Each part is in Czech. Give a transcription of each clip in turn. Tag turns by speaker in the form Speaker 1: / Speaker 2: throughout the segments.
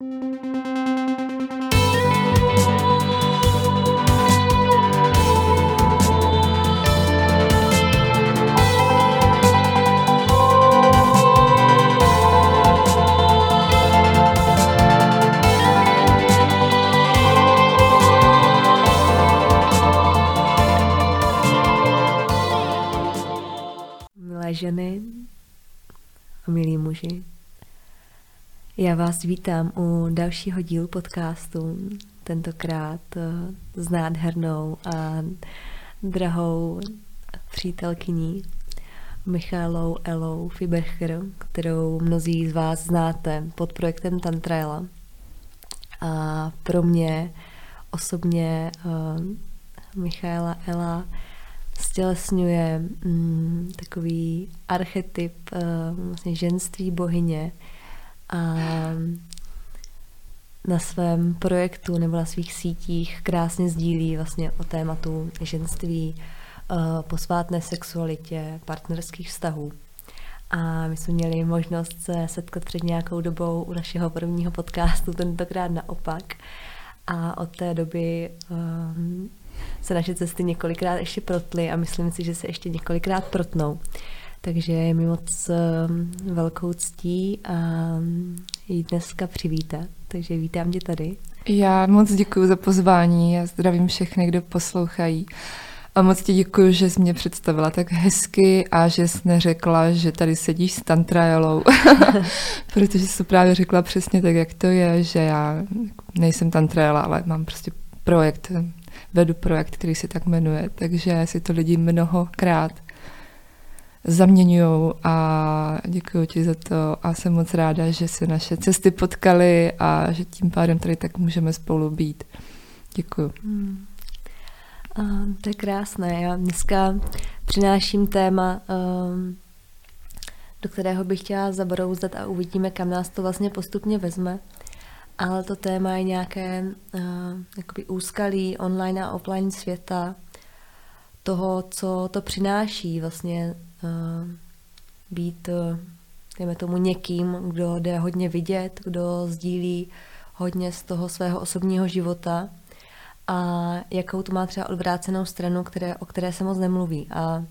Speaker 1: ženy Já vás vítám u dalšího dílu podcastu, tentokrát eh, s nádhernou a drahou přítelkyní Michálou Elou Fibercher, kterou mnozí z vás znáte pod projektem Tantraela. A pro mě osobně uh, Michaela Ela stělesňuje mm, takový archetyp uh, vlastně ženství bohyně a na svém projektu nebo na svých sítích krásně sdílí vlastně o tématu ženství, uh, posvátné sexualitě, partnerských vztahů. A my jsme měli možnost se setkat před nějakou dobou u našeho prvního podcastu, tentokrát naopak. A od té doby um, se naše cesty několikrát ještě protly a myslím si, že se ještě několikrát protnou. Takže je mi moc um, velkou ctí a um, jí dneska přivítat. Takže vítám tě tady.
Speaker 2: Já moc děkuji za pozvání a zdravím všechny, kdo poslouchají. A moc ti děkuji, že jsi mě představila tak hezky a že jsi neřekla, že tady sedíš s tantrajelou, protože jsi právě řekla přesně tak, jak to je, že já nejsem tantrajela, ale mám prostě projekt vedu projekt, který se tak jmenuje, takže si to lidi mnohokrát zaměňují a děkuji ti za to a jsem moc ráda, že se naše cesty potkaly a že tím pádem tady tak můžeme spolu být. Děkuji. Hmm.
Speaker 1: A, to je krásné. Já dneska přináším téma, um, do kterého bych chtěla zabrouzdat a uvidíme, kam nás to vlastně postupně vezme ale to téma je nějaké uh, jakoby úskalí online a offline světa, toho, co to přináší vlastně uh, být, uh, dejme tomu, někým, kdo jde hodně vidět, kdo sdílí hodně z toho svého osobního života a jakou to má třeba odvrácenou stranu, které, o které se moc nemluví. A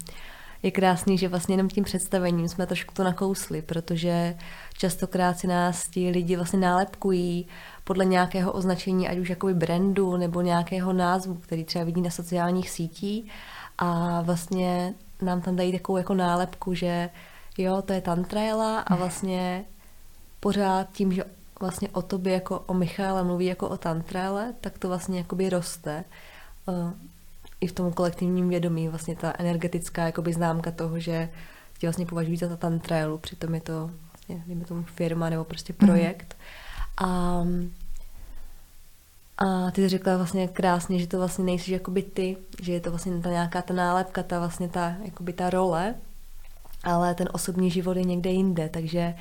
Speaker 1: je krásný, že vlastně jenom tím představením jsme trošku to nakousli, protože častokrát si nás ti lidi vlastně nálepkují podle nějakého označení, ať už jakoby brandu nebo nějakého názvu, který třeba vidí na sociálních sítích a vlastně nám tam dají takovou jako nálepku, že jo, to je tantraela a vlastně pořád tím, že vlastně o tobě jako o Michále mluví jako o tantraele, tak to vlastně jakoby roste. Uh, I v tom kolektivním vědomí vlastně ta energetická jakoby známka toho, že tě vlastně považují za tantraelu, přitom je to vlastně, dejme tomu firma nebo prostě projekt. Mm. A, a ty řekla vlastně krásně, že to vlastně nejsi jakoby ty, že je to vlastně ta nějaká ta nálepka, ta vlastně ta, jakoby ta role, ale ten osobní život je někde jinde, takže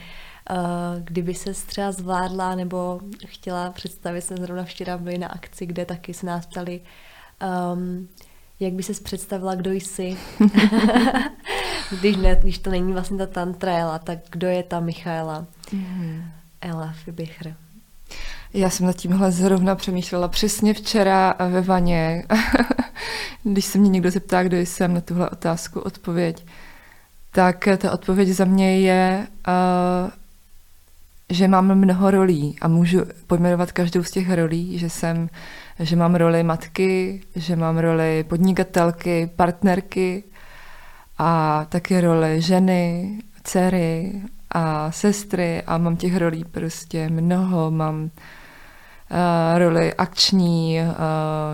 Speaker 1: uh, kdyby se třeba zvládla nebo chtěla představit, jsem zrovna včera byli na akci, kde taky se nás ptali, um, jak by se představila, kdo jsi, když, ne, když to není vlastně ta tantra tak kdo je ta Michaela? Mm. Ela Fibichr.
Speaker 2: Já jsem nad tímhle zrovna přemýšlela přesně včera ve vaně, když se mě někdo zeptá, kdo jsem na tuhle otázku, odpověď, tak ta odpověď za mě je, uh, že mám mnoho rolí a můžu pojmenovat každou z těch rolí, že jsem, že mám roli matky, že mám roli podnikatelky, partnerky a taky roli ženy, dcery a sestry a mám těch rolí prostě mnoho, mám roli akční uh,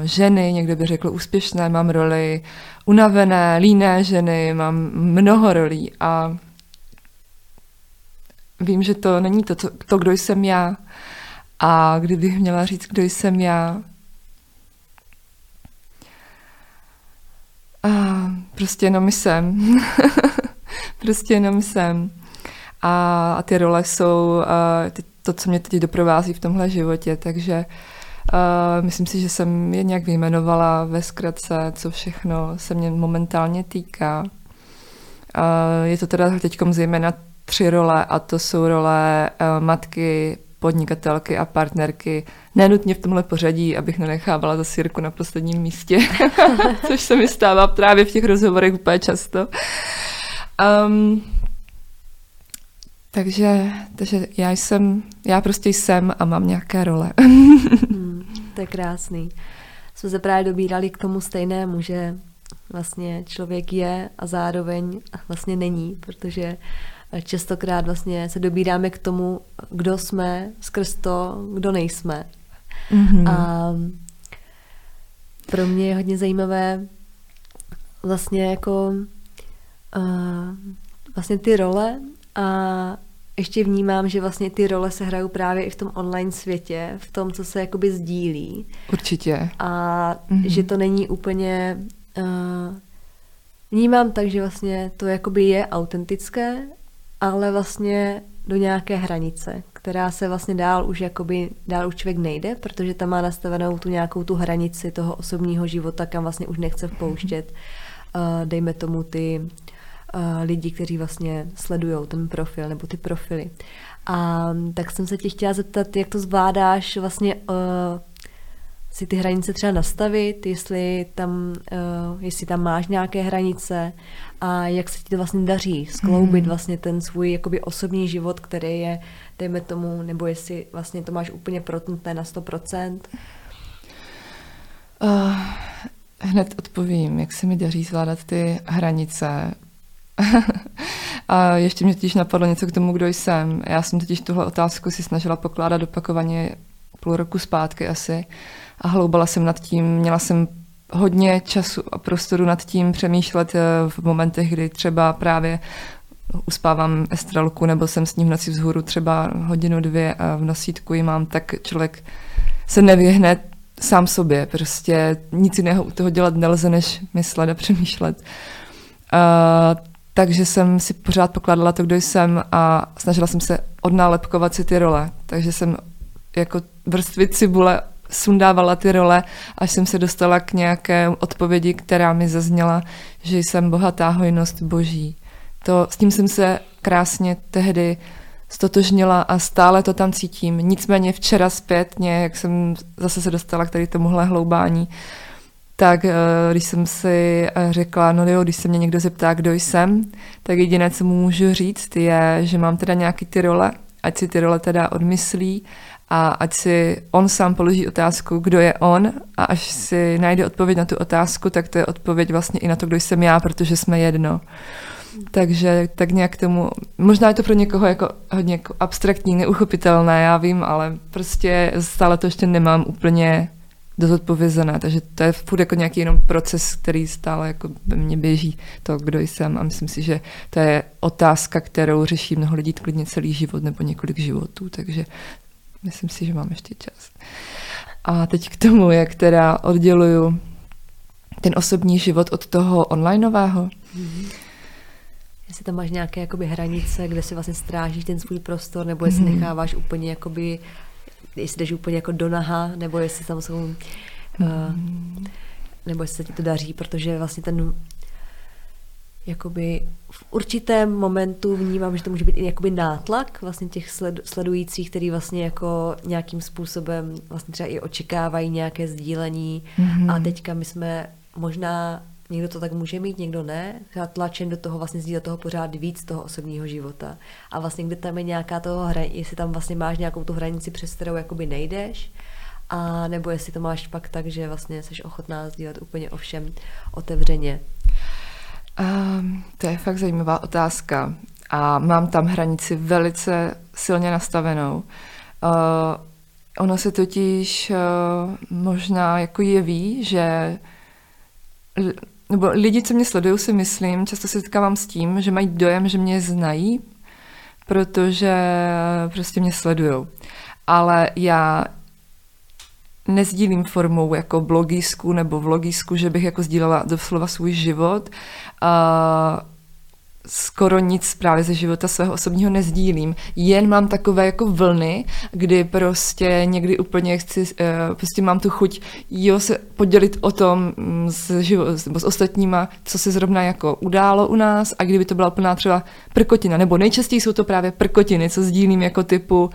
Speaker 2: ženy, někdo by řekl úspěšné, mám roli unavené, líné ženy, mám mnoho rolí a vím, že to není to, to, to kdo jsem já. A kdybych měla říct, kdo jsem já, a prostě jenom jsem. prostě jenom jsem. A, a ty role jsou, a, ty to, co mě teď doprovází v tomhle životě, takže uh, myslím si, že jsem je nějak vyjmenovala ve zkratce, co všechno se mě momentálně týká. Uh, je to teda teď zejména tři role a to jsou role uh, matky, podnikatelky a partnerky, nenutně v tomhle pořadí, abych nenechávala za sírku na posledním místě, což se mi stává právě v těch rozhovorech úplně často. Um, takže, takže já jsem, já prostě jsem a mám nějaké role.
Speaker 1: hmm, to je krásný. Jsme se právě dobírali k tomu stejnému, že vlastně člověk je a zároveň vlastně není, protože častokrát vlastně se dobíráme k tomu, kdo jsme skrz to, kdo nejsme. Mm-hmm. A pro mě je hodně zajímavé vlastně jako uh, vlastně ty role a ještě vnímám, že vlastně ty role se hrajou právě i v tom online světě, v tom, co se jakoby sdílí.
Speaker 2: Určitě.
Speaker 1: A mm-hmm. že to není úplně... Uh, vnímám tak, že vlastně to jakoby je autentické, ale vlastně do nějaké hranice, která se vlastně dál už jakoby, dál už člověk nejde, protože tam má nastavenou tu nějakou tu hranici toho osobního života, kam vlastně už nechce vpouštět, uh, dejme tomu ty uh, lidi, kteří vlastně sledují ten profil nebo ty profily. A tak jsem se tě chtěla zeptat, jak to zvládáš vlastně uh, si ty hranice třeba nastavit, jestli tam, uh, jestli tam máš nějaké hranice a jak se ti to vlastně daří skloubit mm. vlastně ten svůj jakoby osobní život, který je, dejme tomu, nebo jestli vlastně to máš úplně protnuté na 100%?
Speaker 2: Uh, hned odpovím, jak se mi daří zvládat ty hranice. a ještě mě totiž napadlo něco k tomu, kdo jsem. Já jsem totiž tuhle otázku si snažila pokládat opakovaně půl roku zpátky asi a hloubala jsem nad tím, měla jsem hodně času a prostoru nad tím přemýšlet eh, v momentech, kdy třeba právě uspávám estrelku nebo jsem s ním v noci vzhůru třeba hodinu, dvě a v nosítku ji mám, tak člověk se nevyhne sám sobě. Prostě nic jiného u toho dělat nelze, než myslet a přemýšlet. A, takže jsem si pořád pokládala to, kdo jsem a snažila jsem se odnálepkovat si ty role. Takže jsem jako vrstvy cibule sundávala ty role, až jsem se dostala k nějaké odpovědi, která mi zazněla, že jsem bohatá hojnost boží. To, s tím jsem se krásně tehdy stotožnila a stále to tam cítím. Nicméně včera zpětně, jak jsem zase se dostala k tady tomuhle hloubání, tak eh, když jsem si eh, řekla, no jo, když se mě někdo zeptá, kdo jsem, tak jediné, co mu můžu říct, je, že mám teda nějaký ty role, ať si ty role teda odmyslí a ať si on sám položí otázku, kdo je on a až si najde odpověď na tu otázku, tak to je odpověď vlastně i na to, kdo jsem já, protože jsme jedno. Takže tak nějak tomu, možná je to pro někoho jako hodně jako abstraktní, neuchopitelné, já vím, ale prostě stále to ještě nemám úplně dozodpovězené, takže to je furt jako nějaký jenom proces, který stále jako ve mně běží, to, kdo jsem a myslím si, že to je otázka, kterou řeší mnoho lidí klidně celý život nebo několik životů, takže Myslím si, že mám ještě čas. A teď k tomu, jak teda odděluju ten osobní život od toho onlineového. Mm-hmm.
Speaker 1: Jestli tam máš nějaké jakoby, hranice, kde si vlastně strážíš ten svůj prostor, nebo jestli mm-hmm. necháváš úplně jakoby, jestli jdeš úplně jako do naha, nebo jestli tam jsou, mm-hmm. uh, nebo jestli se ti to daří, protože vlastně ten jakoby v určitém momentu vnímám, že to může být i jakoby nátlak vlastně těch sled, sledujících, který vlastně jako nějakým způsobem vlastně třeba i očekávají nějaké sdílení mm-hmm. a teďka my jsme možná Někdo to tak může mít, někdo ne. Tlačen do toho vlastně sdílet toho pořád víc toho osobního života. A vlastně kde tam je nějaká toho hra, jestli tam vlastně máš nějakou tu hranici, přes kterou jakoby nejdeš, a nebo jestli to máš pak tak, že vlastně jsi ochotná sdílet úplně o všem otevřeně.
Speaker 2: Um, to je fakt zajímavá otázka a mám tam hranici velice silně nastavenou. Uh, ono se totiž uh, možná jako jeví, že nebo lidi, co mě sledují, si myslím, často se setkávám s tím, že mají dojem, že mě znají, protože prostě mě sledují. Ale já nezdílím formou jako blogísku nebo vlogísku, že bych jako sdílela doslova svůj život. A skoro nic právě ze života svého osobního nezdílím. Jen mám takové jako vlny, kdy prostě někdy úplně chci, eh, prostě mám tu chuť jo, se podělit o tom mm, s, život, s ostatníma, co se zrovna jako událo u nás a kdyby to byla plná třeba prkotina, nebo nejčastěji jsou to právě prkotiny, co sdílím jako typu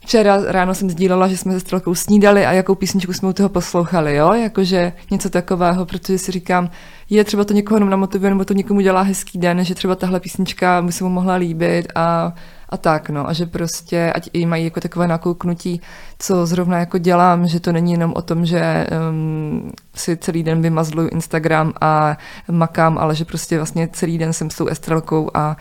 Speaker 2: Včera ráno jsem sdílela, že jsme se Strelkou snídali a jakou písničku jsme u toho poslouchali, jo? Jakože něco takového, protože si říkám, je třeba to někoho jenom namotivuje, nebo to někomu dělá hezký den, že třeba tahle písnička by se mu mohla líbit a, a tak, no. A že prostě, ať i mají jako takové nakouknutí, co zrovna jako dělám, že to není jenom o tom, že um, si celý den vymazluju Instagram a makám, ale že prostě vlastně celý den jsem s tou estrelkou a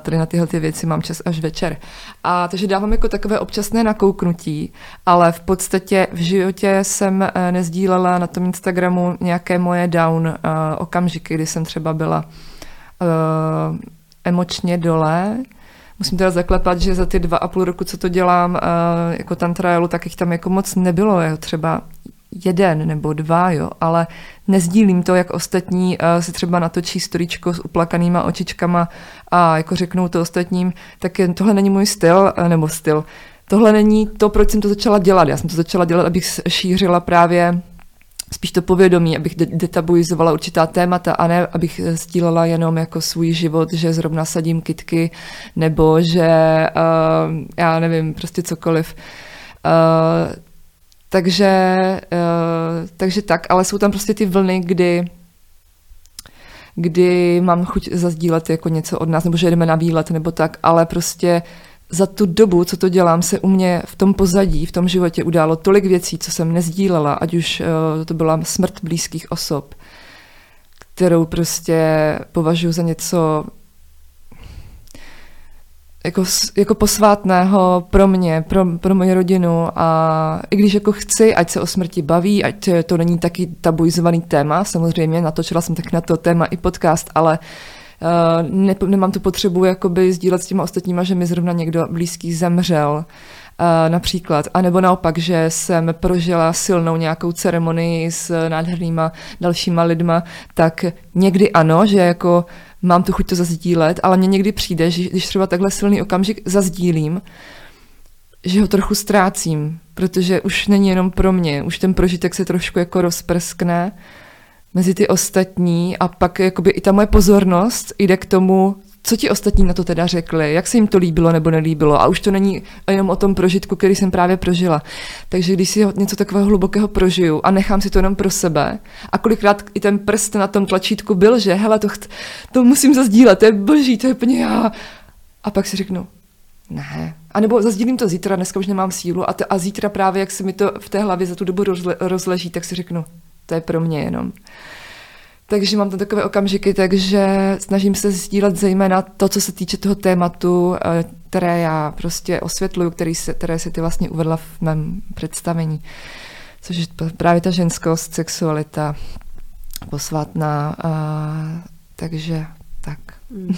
Speaker 2: tady na tyhle ty věci mám čas až večer. A takže dávám jako takové občasné nakouknutí, ale v podstatě v životě jsem eh, nezdílela na tom Instagramu nějaké moje down uh, okamžiky, kdy jsem třeba byla emočně dole, Musím teda zaklepat, že za ty dva a půl roku, co to dělám jako tantraelu, tak jich tam jako moc nebylo. Jo. Třeba jeden nebo dva, jo, ale nezdílím to, jak ostatní uh, si třeba natočí storičko s uplakanýma očičkama a jako řeknou to ostatním, tak tohle není můj styl, uh, nebo styl. Tohle není to, proč jsem to začala dělat. Já jsem to začala dělat, abych šířila právě spíš to povědomí, abych detabuizovala určitá témata a ne, abych sdílela jenom jako svůj život, že zrovna sadím kitky nebo že uh, já nevím, prostě cokoliv. Uh, takže, uh, takže tak, ale jsou tam prostě ty vlny, kdy kdy mám chuť zazdílet jako něco od nás, nebo že jdeme na výlet, nebo tak, ale prostě za tu dobu, co to dělám, se u mě v tom pozadí, v tom životě událo tolik věcí, co jsem nezdílela, ať už uh, to byla smrt blízkých osob, kterou prostě považuji za něco jako, jako posvátného pro mě, pro, pro moji rodinu a i když jako chci, ať se o smrti baví, ať to není taky tabuizovaný téma, samozřejmě natočila jsem tak na to téma i podcast, ale uh, ne, nemám tu potřebu jakoby sdílet s těma ostatníma, že mi zrovna někdo blízký zemřel, uh, například. A nebo naopak, že jsem prožila silnou nějakou ceremonii s nádhernýma dalšíma lidma, tak někdy ano, že jako uh, mám tu chuť to zazdílet, ale mně někdy přijde, že když třeba takhle silný okamžik zazdílím, že ho trochu ztrácím, protože už není jenom pro mě, už ten prožitek se trošku jako rozprskne mezi ty ostatní a pak jakoby i ta moje pozornost jde k tomu, co ti ostatní na to teda řekli, jak se jim to líbilo nebo nelíbilo. A už to není jenom o tom prožitku, který jsem právě prožila. Takže když si něco takového hlubokého prožiju a nechám si to jenom pro sebe, a kolikrát i ten prst na tom tlačítku byl, že hele, to, cht, to musím zazdílet, to je boží, to je úplně já. A pak si řeknu, ne. A nebo zazdílím to zítra, dneska už nemám sílu a, to, a zítra právě, jak se mi to v té hlavě za tu dobu rozle, rozleží, tak si řeknu, to je pro mě jenom. Takže mám tam takové okamžiky, takže snažím se sdílet zejména to, co se týče toho tématu, eh, které já prostě osvětluju, který se, které si ty vlastně uvedla v mém představení. Což je právě ta ženskost, sexualita, posvátná, a, takže tak. Hmm.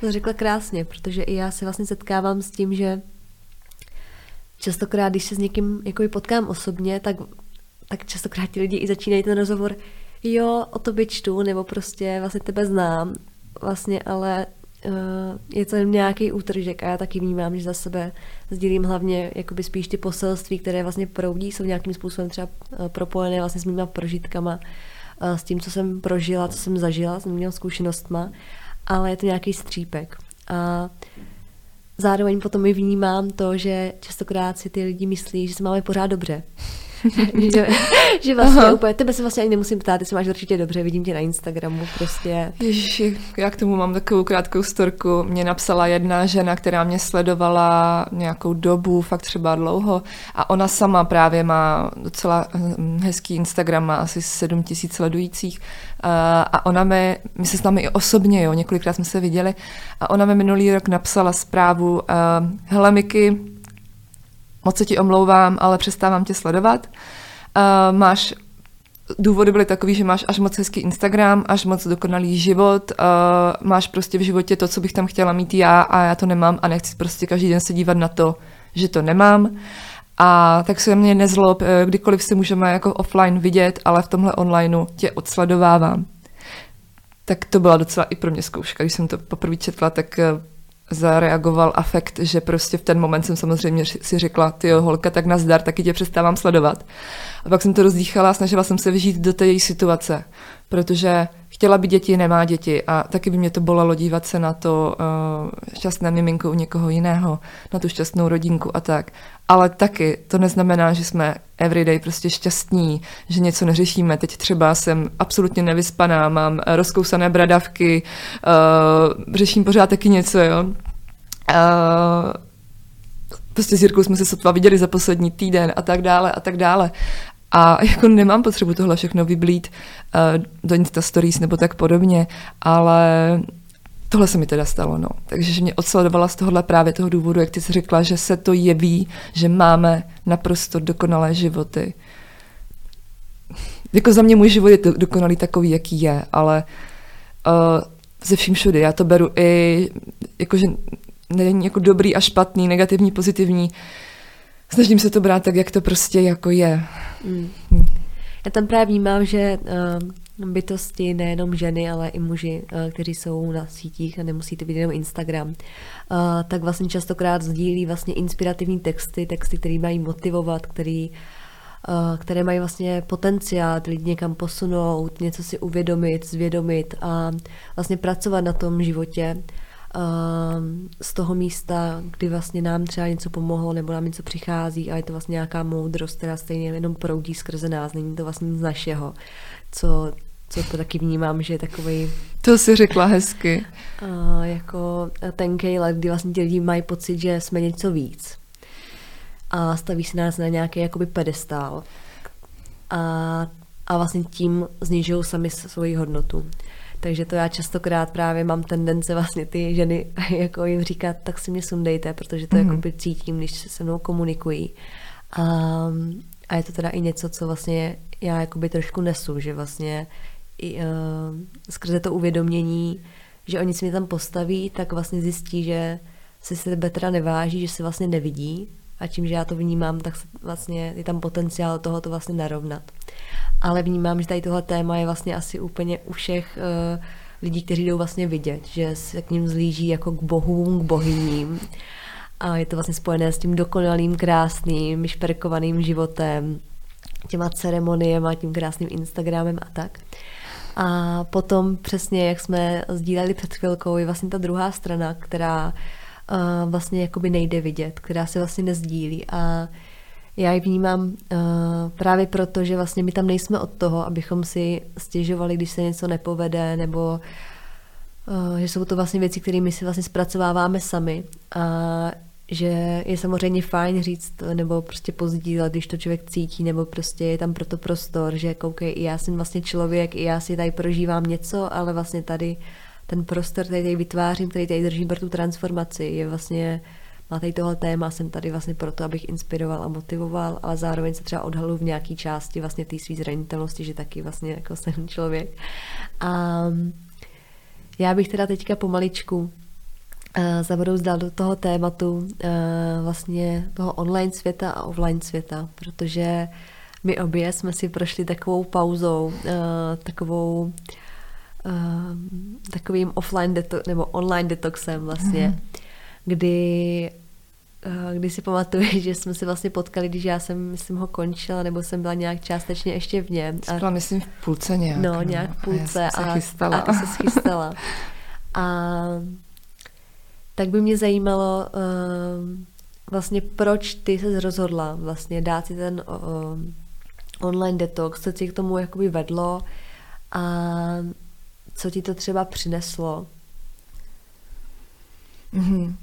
Speaker 1: To řekla krásně, protože i já se vlastně setkávám s tím, že častokrát, když se s někým jako potkám osobně, tak, tak častokrát ti lidi i začínají ten rozhovor, jo, o tobě čtu, nebo prostě vlastně tebe znám, vlastně, ale uh, je to jen nějaký útržek a já taky vnímám, že za sebe sdílím hlavně jakoby spíš ty poselství, které vlastně proudí, jsou nějakým způsobem třeba uh, propojené vlastně s mýma prožitkama, uh, s tím, co jsem prožila, co jsem zažila, s mýma zkušenostma, ale je to nějaký střípek. A zároveň potom i vnímám to, že častokrát si ty lidi myslí, že se máme pořád dobře. že, že vlastně Aha. úplně, tebe se vlastně ani nemusím ptát, ty se máš určitě dobře, vidím tě na Instagramu prostě.
Speaker 2: Ježiši, já k tomu mám takovou krátkou storku. Mě napsala jedna žena, která mě sledovala nějakou dobu, fakt třeba dlouho a ona sama právě má docela hm, hezký Instagram, má asi 7 tisíc sledujících a ona mi, my se s námi i osobně, jo, několikrát jsme se viděli a ona mi minulý rok napsala zprávu, hele Miky, moc se ti omlouvám, ale přestávám tě sledovat. Uh, máš důvody byly takový, že máš až moc hezký Instagram, až moc dokonalý život, uh, máš prostě v životě to, co bych tam chtěla mít já a já to nemám a nechci prostě každý den se dívat na to, že to nemám. A tak se mě nezlob, eh, kdykoliv se můžeme jako offline vidět, ale v tomhle onlineu tě odsledovávám. Tak to byla docela i pro mě zkouška. Když jsem to poprvé četla, tak zareagoval afekt, že prostě v ten moment jsem samozřejmě si řekla, ty holka, tak nazdar, taky tě přestávám sledovat. A pak jsem to rozdýchala a snažila jsem se vyžít do té její situace, protože chtěla by děti, nemá děti a taky by mě to bolelo dívat se na to uh, šťastné miminko u někoho jiného, na tu šťastnou rodinku a tak. Ale taky to neznamená, že jsme everyday prostě šťastní, že něco neřešíme. Teď třeba jsem absolutně nevyspaná, mám rozkousané bradavky, uh, řeším pořád taky něco, jo. Uh, prostě s Jirkou jsme se sotva viděli za poslední týden a tak dále a tak dále. A jako nemám potřebu tohle všechno vyblít uh, do Insta Stories nebo tak podobně, ale tohle se mi teda stalo, no. Takže že mě odsledovala z tohohle právě toho důvodu, jak ty jsi řekla, že se to jeví, že máme naprosto dokonalé životy. Jako za mě můj život je dokonalý takový, jaký je, ale uh, ze vším všude. Já to beru i, jakože není jako dobrý a špatný, negativní, pozitivní. Snažím se to brát tak, jak to prostě jako je. Mm.
Speaker 1: Já tam právě vnímám, že uh, bytosti, nejenom ženy, ale i muži, uh, kteří jsou na sítích a nemusí to být jenom Instagram, uh, tak vlastně častokrát sdílí vlastně inspirativní texty, texty, které mají motivovat, který, které mají vlastně potenciál lidi někam posunout, něco si uvědomit, zvědomit a vlastně pracovat na tom životě z toho místa, kdy vlastně nám třeba něco pomohlo nebo nám něco přichází a je to vlastně nějaká moudrost, která stejně jenom proudí skrze nás, není to vlastně nic našeho, co, co to taky vnímám, že je takový.
Speaker 2: To si řekla hezky.
Speaker 1: Uh, jako tenkej let, kdy vlastně ti lidi mají pocit, že jsme něco víc. A staví si nás na nějaký jakoby pedestál. A, a vlastně tím znižují sami svoji hodnotu. Takže to já častokrát právě mám tendence vlastně ty ženy jako jim říkat, tak si mě sundejte, protože to mm-hmm. jako cítím, když se mnou komunikují. A, a je to teda i něco, co vlastně já jakoby trošku nesu, že vlastně i, uh, skrze to uvědomění, že oni si mě tam postaví, tak vlastně zjistí, že se sebe teda neváží, že se vlastně nevidí a tím, že já to vnímám, tak vlastně je tam potenciál toho to vlastně narovnat ale vnímám, že tady tohle téma je vlastně asi úplně u všech uh, lidí, kteří jdou vlastně vidět, že se k ním zlíží jako k bohům, k bohyním a je to vlastně spojené s tím dokonalým, krásným, šperkovaným životem, těma ceremoniemi, tím krásným Instagramem a tak. A potom přesně, jak jsme sdíleli před chvilkou, je vlastně ta druhá strana, která uh, vlastně jakoby nejde vidět, která se vlastně nezdílí a já ji vnímám uh, právě proto, že vlastně my tam nejsme od toho, abychom si stěžovali, když se něco nepovede, nebo uh, že jsou to vlastně věci, které my si vlastně zpracováváme sami. A že je samozřejmě fajn říct nebo prostě pozdílet, když to člověk cítí, nebo prostě je tam proto prostor, že koukej, i já jsem vlastně člověk, i já si tady prožívám něco, ale vlastně tady ten prostor, který tady vytvářím, který tady držím pro tu transformaci, je vlastně na tady tohle téma jsem tady vlastně proto, abych inspiroval a motivoval, ale zároveň se třeba odhalu v nějaké části vlastně té své zranitelnosti, že taky vlastně jako jsem člověk. A já bych teda teďka pomaličku uh, zabrouzdal do toho tématu uh, vlastně toho online světa a offline světa, protože my obě jsme si prošli takovou pauzou, uh, takovou takovým offline deto- nebo online detoxem vlastně, mm-hmm. kdy Eh, kdy si pamatuju, že jsme se vlastně potkali, když já jsem, myslím, ho končila, nebo jsem byla nějak částečně ještě v něm.
Speaker 2: A, byla, myslím, v půlce nějak.
Speaker 1: No, no. nějak v půlce.
Speaker 2: A, já a, chystala.
Speaker 1: a ty se schystala. a tak by mě zajímalo uh, vlastně, proč ty se rozhodla vlastně dát si ten uh, online detox, co ti k tomu jakoby vedlo a co ti to třeba přineslo?
Speaker 2: Mm-hmm.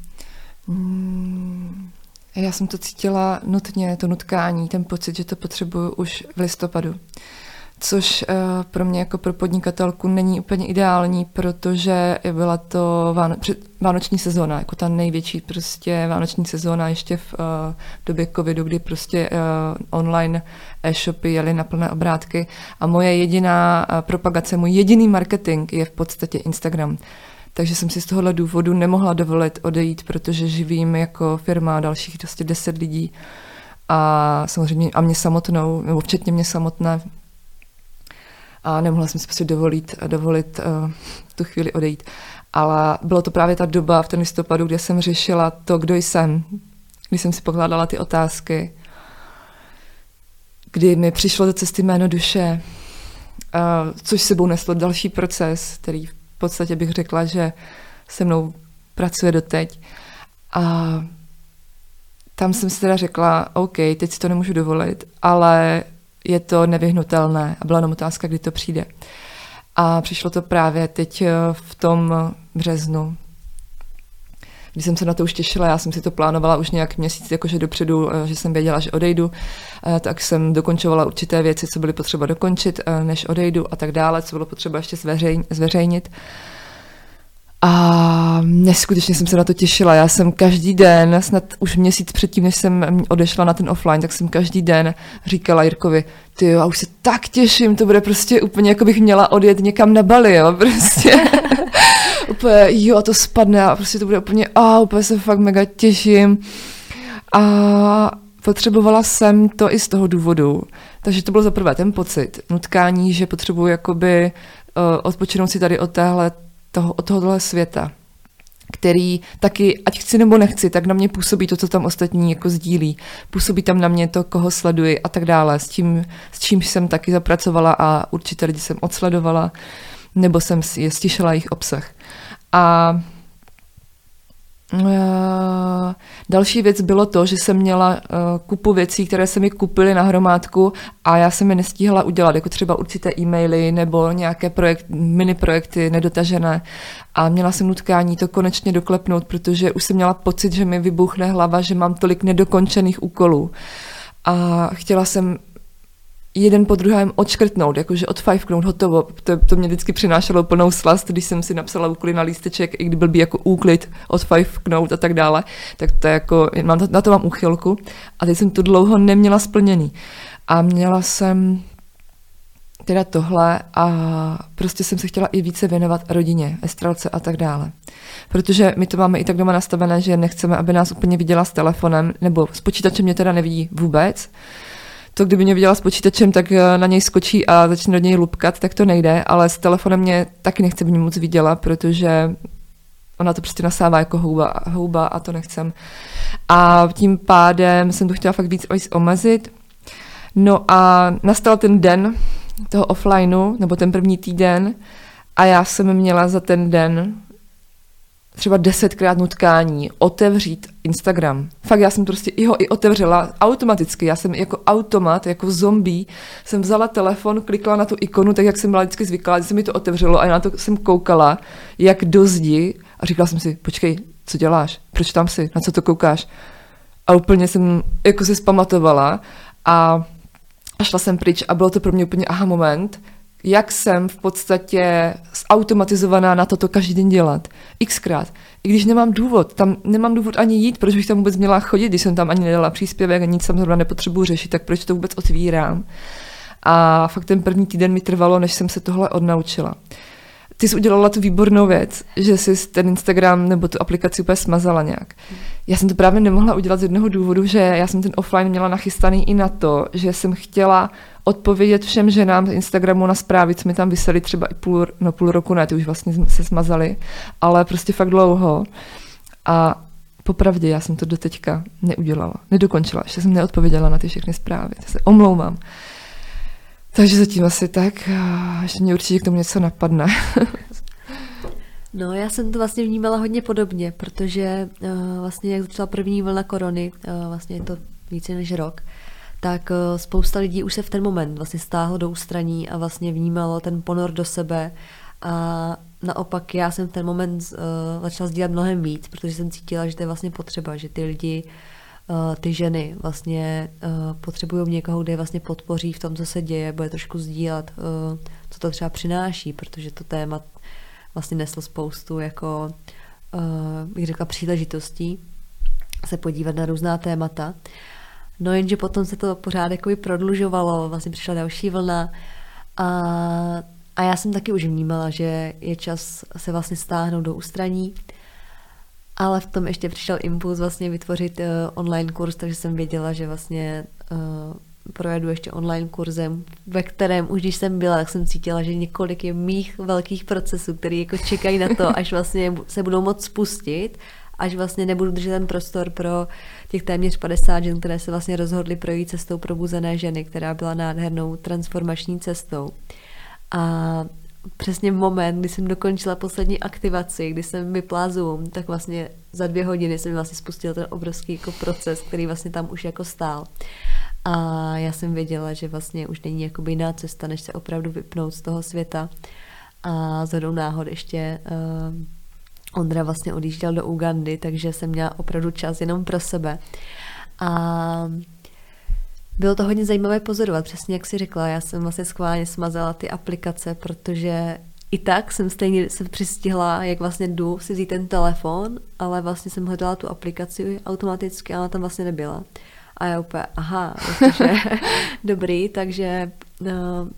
Speaker 2: Hmm, já jsem to cítila nutně, to nutkání, ten pocit, že to potřebuju už v listopadu. Což uh, pro mě jako pro podnikatelku není úplně ideální, protože byla to váno, vánoční sezóna, jako ta největší prostě vánoční sezóna ještě v uh, době covidu, kdy prostě uh, online e-shopy jeli na plné obrátky a moje jediná propagace, můj jediný marketing je v podstatě Instagram. Takže jsem si z tohohle důvodu nemohla dovolit odejít, protože živím jako firma dalších prostě deset lidí a samozřejmě a mě samotnou, nebo včetně mě samotné. A nemohla jsem si prostě dovolit, dovolit uh, tu chvíli odejít. Ale bylo to právě ta doba v ten listopadu, kde jsem řešila to, kdo jsem, když jsem si pokládala ty otázky, kdy mi přišlo do cesty jméno duše, což sebou neslo další proces, který v podstatě bych řekla, že se mnou pracuje doteď. A tam jsem si teda řekla, OK, teď si to nemůžu dovolit, ale je to nevyhnutelné a byla jenom otázka, kdy to přijde. A přišlo to právě teď eh, v tom březnu, když jsem se na to už těšila, já jsem si to plánovala už nějak měsíc jakože dopředu, eh, že jsem věděla, že odejdu, eh, tak jsem dokončovala určité věci, co byly potřeba dokončit, než odejdu a tak dále, co bylo potřeba ještě zveřejnit. A neskutečně jsem se na to těšila. Já jsem každý den, snad už měsíc předtím, než jsem odešla na ten offline, tak jsem každý den říkala Jirkovi, ty jo, já už se tak těším, to bude prostě úplně, jako bych měla odjet někam na Bali, jo, prostě. úplně, jo, a to spadne a prostě to bude úplně, a úplně se fakt mega těším. A potřebovala jsem to i z toho důvodu. Takže to byl za prvé ten pocit, nutkání, že potřebuji jakoby uh, odpočinout si tady od téhle toho, od tohohle světa, který taky, ať chci nebo nechci, tak na mě působí to, co tam ostatní jako sdílí. Působí tam na mě to, koho sleduji a tak dále, s tím, s čím jsem taky zapracovala a určitě lidi jsem odsledovala, nebo jsem si je stišila jejich obsah. A Uh, další věc bylo to, že jsem měla uh, kupu věcí, které se mi kupily na hromádku a já jsem je nestíhala udělat, jako třeba určité e-maily nebo nějaké projekt, mini projekty nedotažené. A měla jsem nutkání to konečně doklepnout, protože už jsem měla pocit, že mi vybuchne hlava, že mám tolik nedokončených úkolů. A chtěla jsem jeden po druhém odškrtnout, jakože odfajfknout, hotovo. To, to mě vždycky přinášelo plnou slast, když jsem si napsala úkoly na lísteček, i kdy byl by jako úklid, odfajfknout a tak dále, tak to jako, mám, na to mám úchylku. A teď jsem to dlouho neměla splněný. A měla jsem teda tohle a prostě jsem se chtěla i více věnovat rodině, estralce a tak dále. Protože my to máme i tak doma nastavené, že nechceme, aby nás úplně viděla s telefonem, nebo s počítačem mě teda nevidí vůbec, to kdyby mě viděla s počítačem, tak eh, na něj skočí a začne do něj lupkat, tak to nejde, ale s telefonem mě taky nechce ní moc viděla, protože ona to prostě nasává jako houba, houba a to nechcem. A tím pádem jsem to chtěla fakt víc, víc omezit. No a nastal ten den toho offlineu, nebo ten první týden, a já jsem měla za ten den třeba desetkrát nutkání otevřít Instagram. Fakt já jsem prostě i ho i otevřela automaticky. Já jsem jako automat, jako zombie, jsem vzala telefon, klikla na tu ikonu, tak jak jsem byla vždycky zvyklá, že se mi to otevřelo a já na to jsem koukala, jak do zdi a říkala jsem si, počkej, co děláš? Proč tam si? Na co to koukáš? A úplně jsem jako si zpamatovala a šla jsem pryč a bylo to pro mě úplně aha moment, jak jsem v podstatě zautomatizovaná na toto každý den dělat. Xkrát. I když nemám důvod, tam nemám důvod ani jít, proč bych tam vůbec měla chodit, když jsem tam ani nedala příspěvek a nic tam zrovna nepotřebuji řešit, tak proč to vůbec otvírám. A fakt ten první týden mi trvalo, než jsem se tohle odnaučila. Ty jsi udělala tu výbornou věc, že jsi ten Instagram nebo tu aplikaci úplně smazala nějak. Já jsem to právě nemohla udělat z jednoho důvodu, že já jsem ten offline měla nachystaný i na to, že jsem chtěla odpovědět všem ženám z Instagramu na zprávy, co mi tam vysely třeba i půl, no půl roku, ne, ty už vlastně se smazaly, ale prostě fakt dlouho. A popravdě já jsem to doteďka neudělala, nedokončila, ještě jsem neodpověděla na ty všechny zprávy, to se omlouvám. Takže zatím asi tak, ještě mě určitě k tomu něco napadne.
Speaker 1: No, já jsem to vlastně vnímala hodně podobně, protože uh, vlastně jak začala první vlna korony, uh, vlastně je to více než rok, tak uh, spousta lidí už se v ten moment vlastně stáhlo do ústraní a vlastně vnímalo ten ponor do sebe. A naopak já jsem v ten moment uh, začala sdílet mnohem víc, protože jsem cítila, že to je vlastně potřeba, že ty lidi uh, ty ženy vlastně uh, potřebují někoho, kde je vlastně podpoří v tom, co se děje, bude trošku sdílet, uh, co to třeba přináší, protože to téma vlastně neslo spoustu jako, uh, bych řekla, příležitostí se podívat na různá témata. No jenže potom se to pořád jako prodlužovalo, vlastně přišla další vlna a, a já jsem taky už vnímala, že je čas se vlastně stáhnout do ústraní, ale v tom ještě přišel impuls vlastně vytvořit uh, online kurz, takže jsem věděla, že vlastně uh, projedu ještě online kurzem, ve kterém už když jsem byla, tak jsem cítila, že několik je mých velkých procesů, které jako čekají na to, až vlastně se budou moct spustit, až vlastně nebudu držet ten prostor pro těch téměř 50 žen, které se vlastně rozhodly projít cestou probuzené ženy, která byla nádhernou transformační cestou. A přesně moment, kdy jsem dokončila poslední aktivaci, kdy jsem vypla Zoom, tak vlastně za dvě hodiny jsem vlastně spustil ten obrovský jako proces, který vlastně tam už jako stál. A já jsem věděla, že vlastně už není jakoby jiná cesta, než se opravdu vypnout z toho světa. A za náhod ještě uh, Ondra vlastně odjížděl do Ugandy, takže jsem měla opravdu čas jenom pro sebe. A bylo to hodně zajímavé pozorovat, přesně jak si řekla. Já jsem vlastně schválně smazala ty aplikace, protože i tak jsem stejně se přistihla, jak vlastně jdu si vzít ten telefon, ale vlastně jsem hledala tu aplikaci automaticky a ona tam vlastně nebyla. A já úplně, aha, takže dobrý, takže no,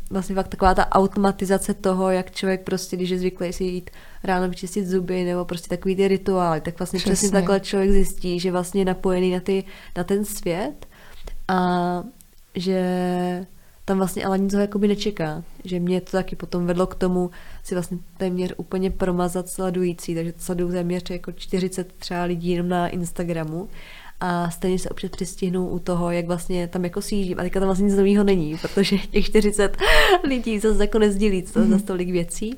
Speaker 1: vlastně fakt taková ta automatizace toho, jak člověk prostě, když je zvyklý si jít ráno vyčistit zuby nebo prostě takový ty rituály, tak vlastně přesně, přesně takhle člověk zjistí, že vlastně je napojený na, ty, na ten svět a že tam vlastně ale nic ho jakoby nečeká. Že mě to taky potom vedlo k tomu si vlastně téměř úplně promazat sledující, takže to sleduju téměř jako 40 třeba lidí jenom na Instagramu a stejně se občas přistihnou u toho, jak vlastně tam jako sjíždím. A teďka tam vlastně nic nového není, protože těch 40 lidí zase jako nezdílí to mm. za tolik věcí.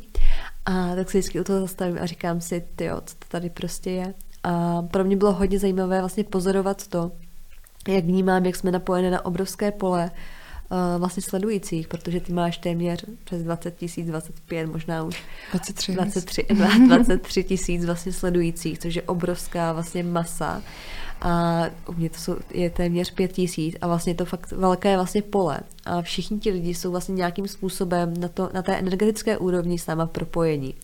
Speaker 1: A tak se vždycky u toho zastavím a říkám si, ty co to tady prostě je. A pro mě bylo hodně zajímavé vlastně pozorovat to, jak vnímám, jak jsme napojené na obrovské pole uh, vlastně sledujících, protože ty máš téměř přes 20 tisíc, 25, možná už
Speaker 2: 23,
Speaker 1: 23, 23 tisíc vlastně sledujících, což je obrovská vlastně masa. A u mě to jsou, je téměř pět tisíc a vlastně to fakt velké vlastně pole. A všichni ti lidi jsou vlastně nějakým způsobem na, to, na té energetické úrovni s náma propojení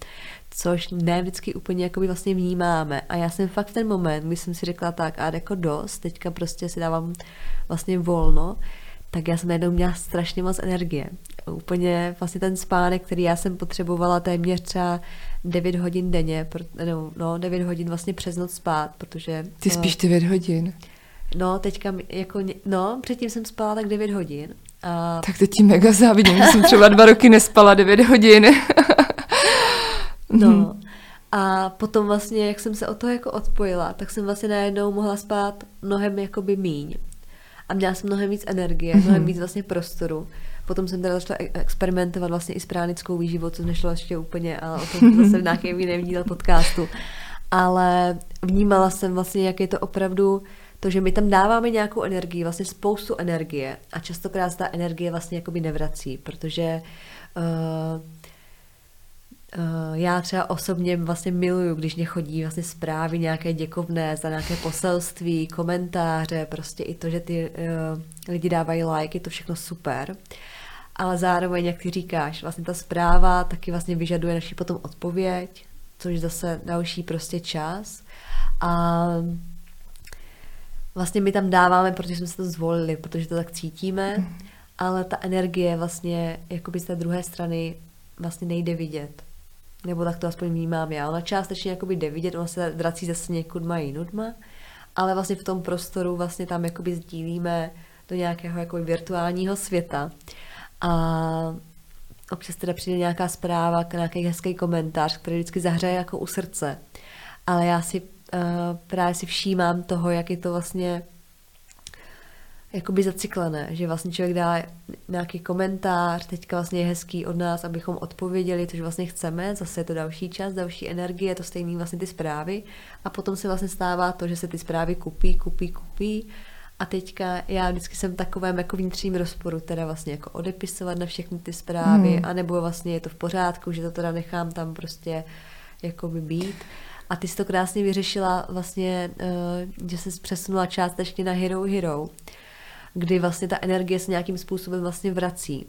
Speaker 1: což ne vždycky úplně jakoby vlastně vnímáme. A já jsem fakt v ten moment, kdy jsem si řekla tak, a jako dost, teďka prostě si dávám vlastně volno, tak já jsem najednou měla strašně moc energie. Úplně vlastně ten spánek, který já jsem potřebovala téměř třeba 9 hodin denně, no, no 9 hodin vlastně přes noc spát, protože...
Speaker 2: Ty spíš 9 hodin?
Speaker 1: No, teďka jako, no, předtím jsem spala tak 9 hodin.
Speaker 2: A... Tak teď ti mega závidím, jsem třeba dva roky nespala 9 hodin.
Speaker 1: no, mhm. a potom vlastně, jak jsem se od toho jako odpojila, tak jsem vlastně najednou mohla spát mnohem jakoby míň. A měla jsem mnohem víc energie, mnohem mhm. víc vlastně prostoru. Potom jsem teda začala e- experimentovat vlastně i s pránickou výživou, co nešlo ještě úplně, ale o tom zase v nějakém jiném díle podcastu. Ale vnímala jsem vlastně, jak je to opravdu to, že my tam dáváme nějakou energii, vlastně spoustu energie a častokrát ta energie vlastně jakoby nevrací, protože Uh, já třeba osobně vlastně miluju, když mě chodí vlastně zprávy nějaké děkovné za nějaké poselství, komentáře, prostě i to, že ty uh, lidi dávají like, je to všechno super ale zároveň, jak ty říkáš, vlastně ta zpráva taky vlastně vyžaduje naši potom odpověď, což zase další prostě čas. A vlastně my tam dáváme, protože jsme se to zvolili, protože to tak cítíme, ale ta energie vlastně jakoby z té druhé strany vlastně nejde vidět. Nebo tak to aspoň vnímám já. Ona částečně jakoby jde vidět, ona se vrací zase někudma jinudma, ale vlastně v tom prostoru vlastně tam jakoby sdílíme do nějakého jako virtuálního světa. A občas teda přijde nějaká zpráva, nějaký hezký komentář, který vždycky zahraje jako u srdce. Ale já si uh, právě si všímám toho, jak je to vlastně jakoby zaciklené, že vlastně člověk dá nějaký komentář, teďka vlastně je hezký od nás, abychom odpověděli, což vlastně chceme, zase je to další čas, další energie, to stejný vlastně ty zprávy a potom se vlastně stává to, že se ty zprávy kupí, kupí, kupí a teďka já vždycky jsem takovém jako vnitřním rozporu, teda vlastně jako odepisovat na všechny ty zprávy, hmm. anebo vlastně je to v pořádku, že to teda nechám tam prostě jako by být. A ty jsi to krásně vyřešila vlastně, uh, že se přesunula částečně na Hero Hero, kdy vlastně ta energie se nějakým způsobem vlastně vrací.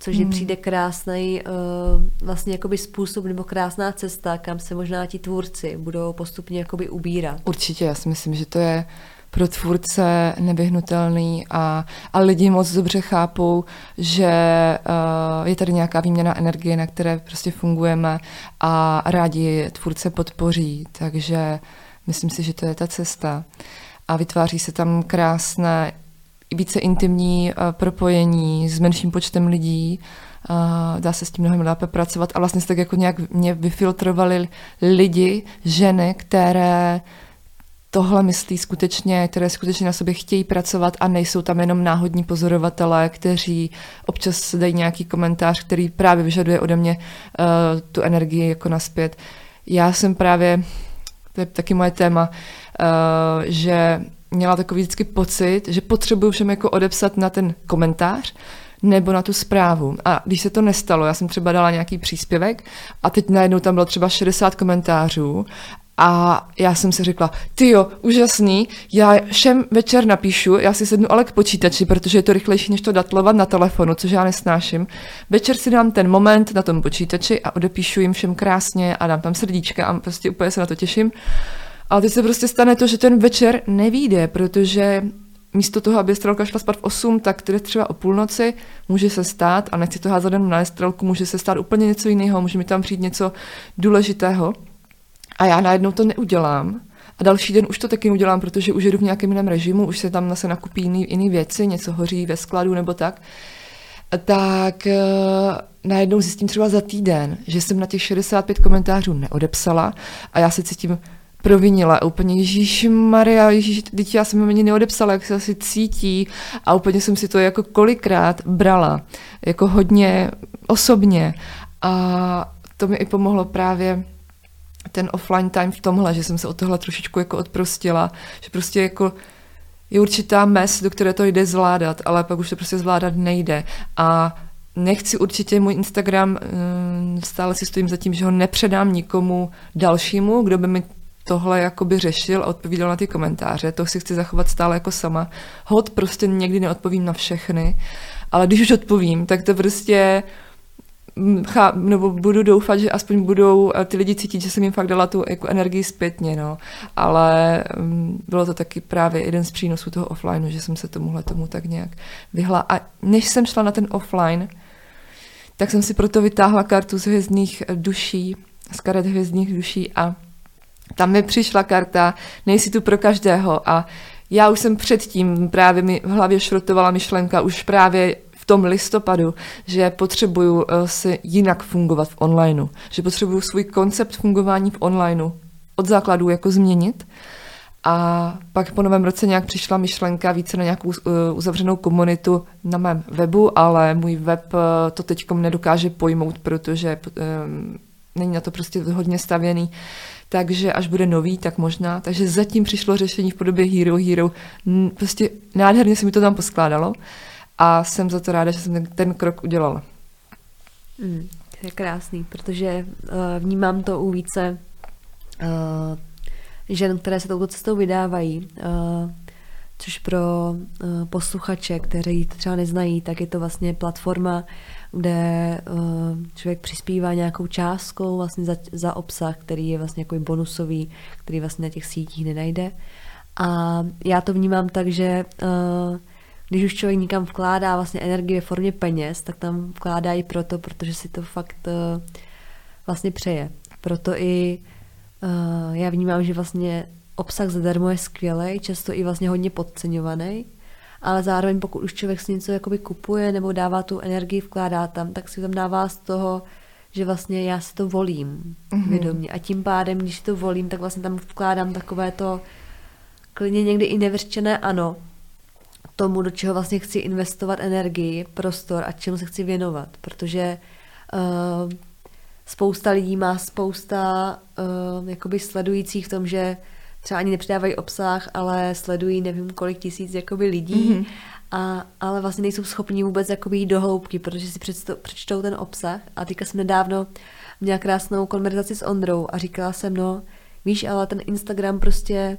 Speaker 1: Což hmm. přijde krásný uh, vlastně jakoby způsob nebo krásná cesta, kam se možná ti tvůrci budou postupně jakoby ubírat.
Speaker 2: Určitě, já si myslím, že to je pro tvůrce nevyhnutelný a, a lidi moc dobře chápou, že uh, je tady nějaká výměna energie, na které prostě fungujeme a rádi tvůrce podpoří, takže myslím si, že to je ta cesta. A vytváří se tam krásné, více intimní uh, propojení s menším počtem lidí, Uh, dá se s tím mnohem lépe pracovat a vlastně se tak jako nějak mě vyfiltrovali lidi, ženy, které tohle myslí skutečně, které skutečně na sobě chtějí pracovat a nejsou tam jenom náhodní pozorovatelé, kteří občas dají nějaký komentář, který právě vyžaduje ode mě uh, tu energii jako naspět. Já jsem právě, to je taky moje téma, uh, že měla takový vždycky pocit, že potřebuju všem jako odepsat na ten komentář, nebo na tu zprávu. A když se to nestalo, já jsem třeba dala nějaký příspěvek a teď najednou tam bylo třeba 60 komentářů a já jsem si řekla, ty jo, úžasný, já všem večer napíšu, já si sednu ale k počítači, protože je to rychlejší, než to datlovat na telefonu, což já nesnáším. Večer si dám ten moment na tom počítači a odepíšu jim všem krásně a dám tam srdíčka a prostě úplně se na to těším. Ale teď se prostě stane to, že ten večer nevíde, protože místo toho, aby strelka šla spát v 8, tak tedy třeba o půlnoci může se stát, a nechci to házet na strelku, může se stát úplně něco jiného, může mi tam přijít něco důležitého. A já najednou to neudělám. A další den už to taky udělám, protože už jedu v nějakém jiném režimu, už se tam zase nakupí jiný, jiný věci, něco hoří ve skladu nebo tak. Tak uh, najednou zjistím třeba za týden, že jsem na těch 65 komentářů neodepsala a já se cítím provinila. A úplně Ježíš Maria, Ježíš, teď já jsem ani neodepsala, jak se asi cítí. A úplně jsem si to jako kolikrát brala, jako hodně osobně. A to mi i pomohlo právě ten offline time v tomhle, že jsem se od tohle trošičku jako odprostila, že prostě jako je určitá mes, do které to jde zvládat, ale pak už to prostě zvládat nejde. A nechci určitě můj Instagram, mm, stále si stojím za tím, že ho nepředám nikomu dalšímu, kdo by mi tohle jakoby řešil a odpovídal na ty komentáře, to si chci zachovat stále jako sama. Hod prostě někdy neodpovím na všechny, ale když už odpovím, tak to prostě mm, nebo budu doufat, že aspoň budou eh, ty lidi cítit, že jsem jim fakt dala tu jako energii zpětně, no. Ale um, bylo to taky právě jeden z přínosů toho offline, že jsem se tomuhle tomu tak nějak vyhla. A než jsem šla na ten offline, tak jsem si proto vytáhla kartu z hvězdných duší, z karet hvězdných duší a tam mi přišla karta, nejsi tu pro každého a já už jsem předtím právě mi v hlavě šrotovala myšlenka už právě v tom listopadu, že potřebuju eh, si jinak fungovat v onlineu, že potřebuju svůj koncept fungování v onlineu od základů jako změnit. A pak po novém roce nějak přišla myšlenka více na nějakou uh, uzavřenou komunitu na mém webu, ale můj web uh, to teď nedokáže pojmout, protože není na to prostě hodně stavěný takže až bude nový, tak možná. Takže zatím přišlo řešení v podobě Hero Hero. Prostě nádherně se mi to tam poskládalo a jsem za to ráda, že jsem ten, ten krok udělala.
Speaker 1: Mm, to je krásný, protože uh, vnímám to u více uh, žen, které se touto cestou vydávají. Uh, což pro uh, posluchače, kteří třeba neznají, tak je to vlastně platforma, kde uh, člověk přispívá nějakou částkou vlastně za, za obsah, který je vlastně jako bonusový, který vlastně na těch sítích nenajde. A já to vnímám tak, že uh, když už člověk někam vkládá vlastně energii ve formě peněz, tak tam vkládá i proto, protože si to fakt uh, vlastně přeje. Proto i já vnímám, že vlastně obsah zadarmo je skvělý, často i vlastně hodně podceňovaný, ale zároveň pokud už člověk si něco jakoby kupuje nebo dává tu energii, vkládá tam, tak si tam dává z toho, že vlastně já si to volím mm-hmm. vědomě a tím pádem, když to volím, tak vlastně tam vkládám takové to klidně někdy i nevyřčené ano tomu, do čeho vlastně chci investovat energii, prostor a čemu se chci věnovat, protože uh, spousta lidí má spousta uh, jakoby sledujících v tom, že třeba ani nepřidávají obsah, ale sledují nevím kolik tisíc jakoby lidí, mm-hmm. a, ale vlastně nejsou schopni vůbec jakoby jít do hloubky, protože si přečtou, přečtou ten obsah. A teďka jsem nedávno měla krásnou konverzaci s Ondrou a říkala jsem, no víš, ale ten Instagram prostě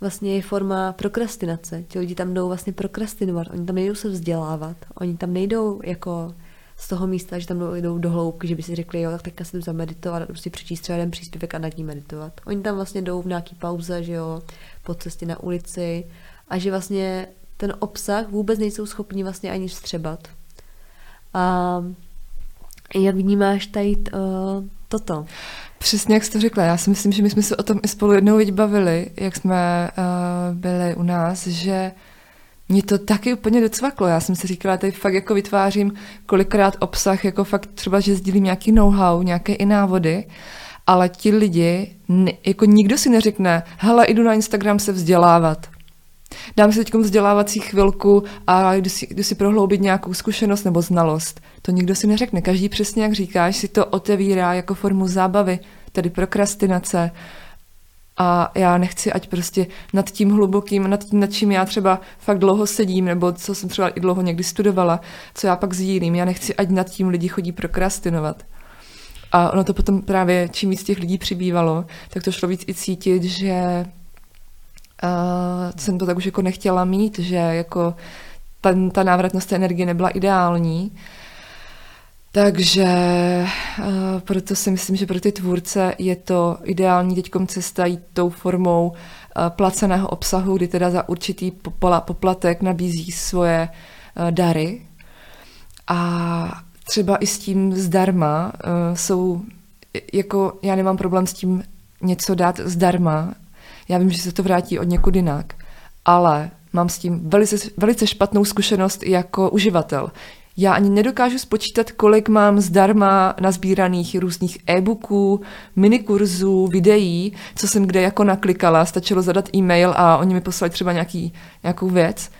Speaker 1: vlastně je forma prokrastinace. Ti lidi tam jdou vlastně prokrastinovat, oni tam nejdou se vzdělávat, oni tam nejdou jako z toho místa, že tam jdou do hloubky, že by si řekli, jo, tak teďka se jdu zameditovat a prostě přečíst třeba jeden příspěvek a nad ním meditovat. Oni tam vlastně jdou v nějaký pauze, že jo, po cestě na ulici a že vlastně ten obsah vůbec nejsou schopni vlastně ani vstřebat. A jak vnímáš tady uh, toto?
Speaker 2: Přesně jak jsi to řekla. Já si myslím, že my jsme se o tom i spolu jednou bavili, jak jsme uh, byli u nás, že mě to taky úplně docvaklo. Já jsem si říkala, tady fakt jako vytvářím kolikrát obsah, jako fakt třeba, že sdílím nějaký know-how, nějaké i návody ale ti lidi, jako nikdo si neřekne, hele, jdu na Instagram se vzdělávat. Dám si teď vzdělávací chvilku a jdu si, jdu si prohloubit nějakou zkušenost nebo znalost. To nikdo si neřekne. Každý přesně, jak říkáš, si to otevírá jako formu zábavy, tedy prokrastinace. A já nechci, ať prostě nad tím hlubokým, nad tím, nad čím já třeba fakt dlouho sedím, nebo co jsem třeba i dlouho někdy studovala, co já pak sdílím, já nechci, ať nad tím lidi chodí prokrastinovat. A ono to potom právě, čím víc těch lidí přibývalo, tak to šlo víc i cítit, že uh, jsem to tak už jako nechtěla mít, že jako ten, ta návratnost té energie nebyla ideální. Takže uh, proto si myslím, že pro ty tvůrce je to ideální teď cesta jít tou formou uh, placeného obsahu, kdy teda za určitý poplatek nabízí svoje uh, dary. A třeba i s tím zdarma jsou, jako já nemám problém s tím něco dát zdarma, já vím, že se to vrátí od někud jinak, ale mám s tím velice, velice špatnou zkušenost jako uživatel. Já ani nedokážu spočítat, kolik mám zdarma nazbíraných různých e-booků, minikurzů, videí, co jsem kde jako naklikala. Stačilo zadat e-mail a oni mi poslali třeba nějaký, nějakou věc.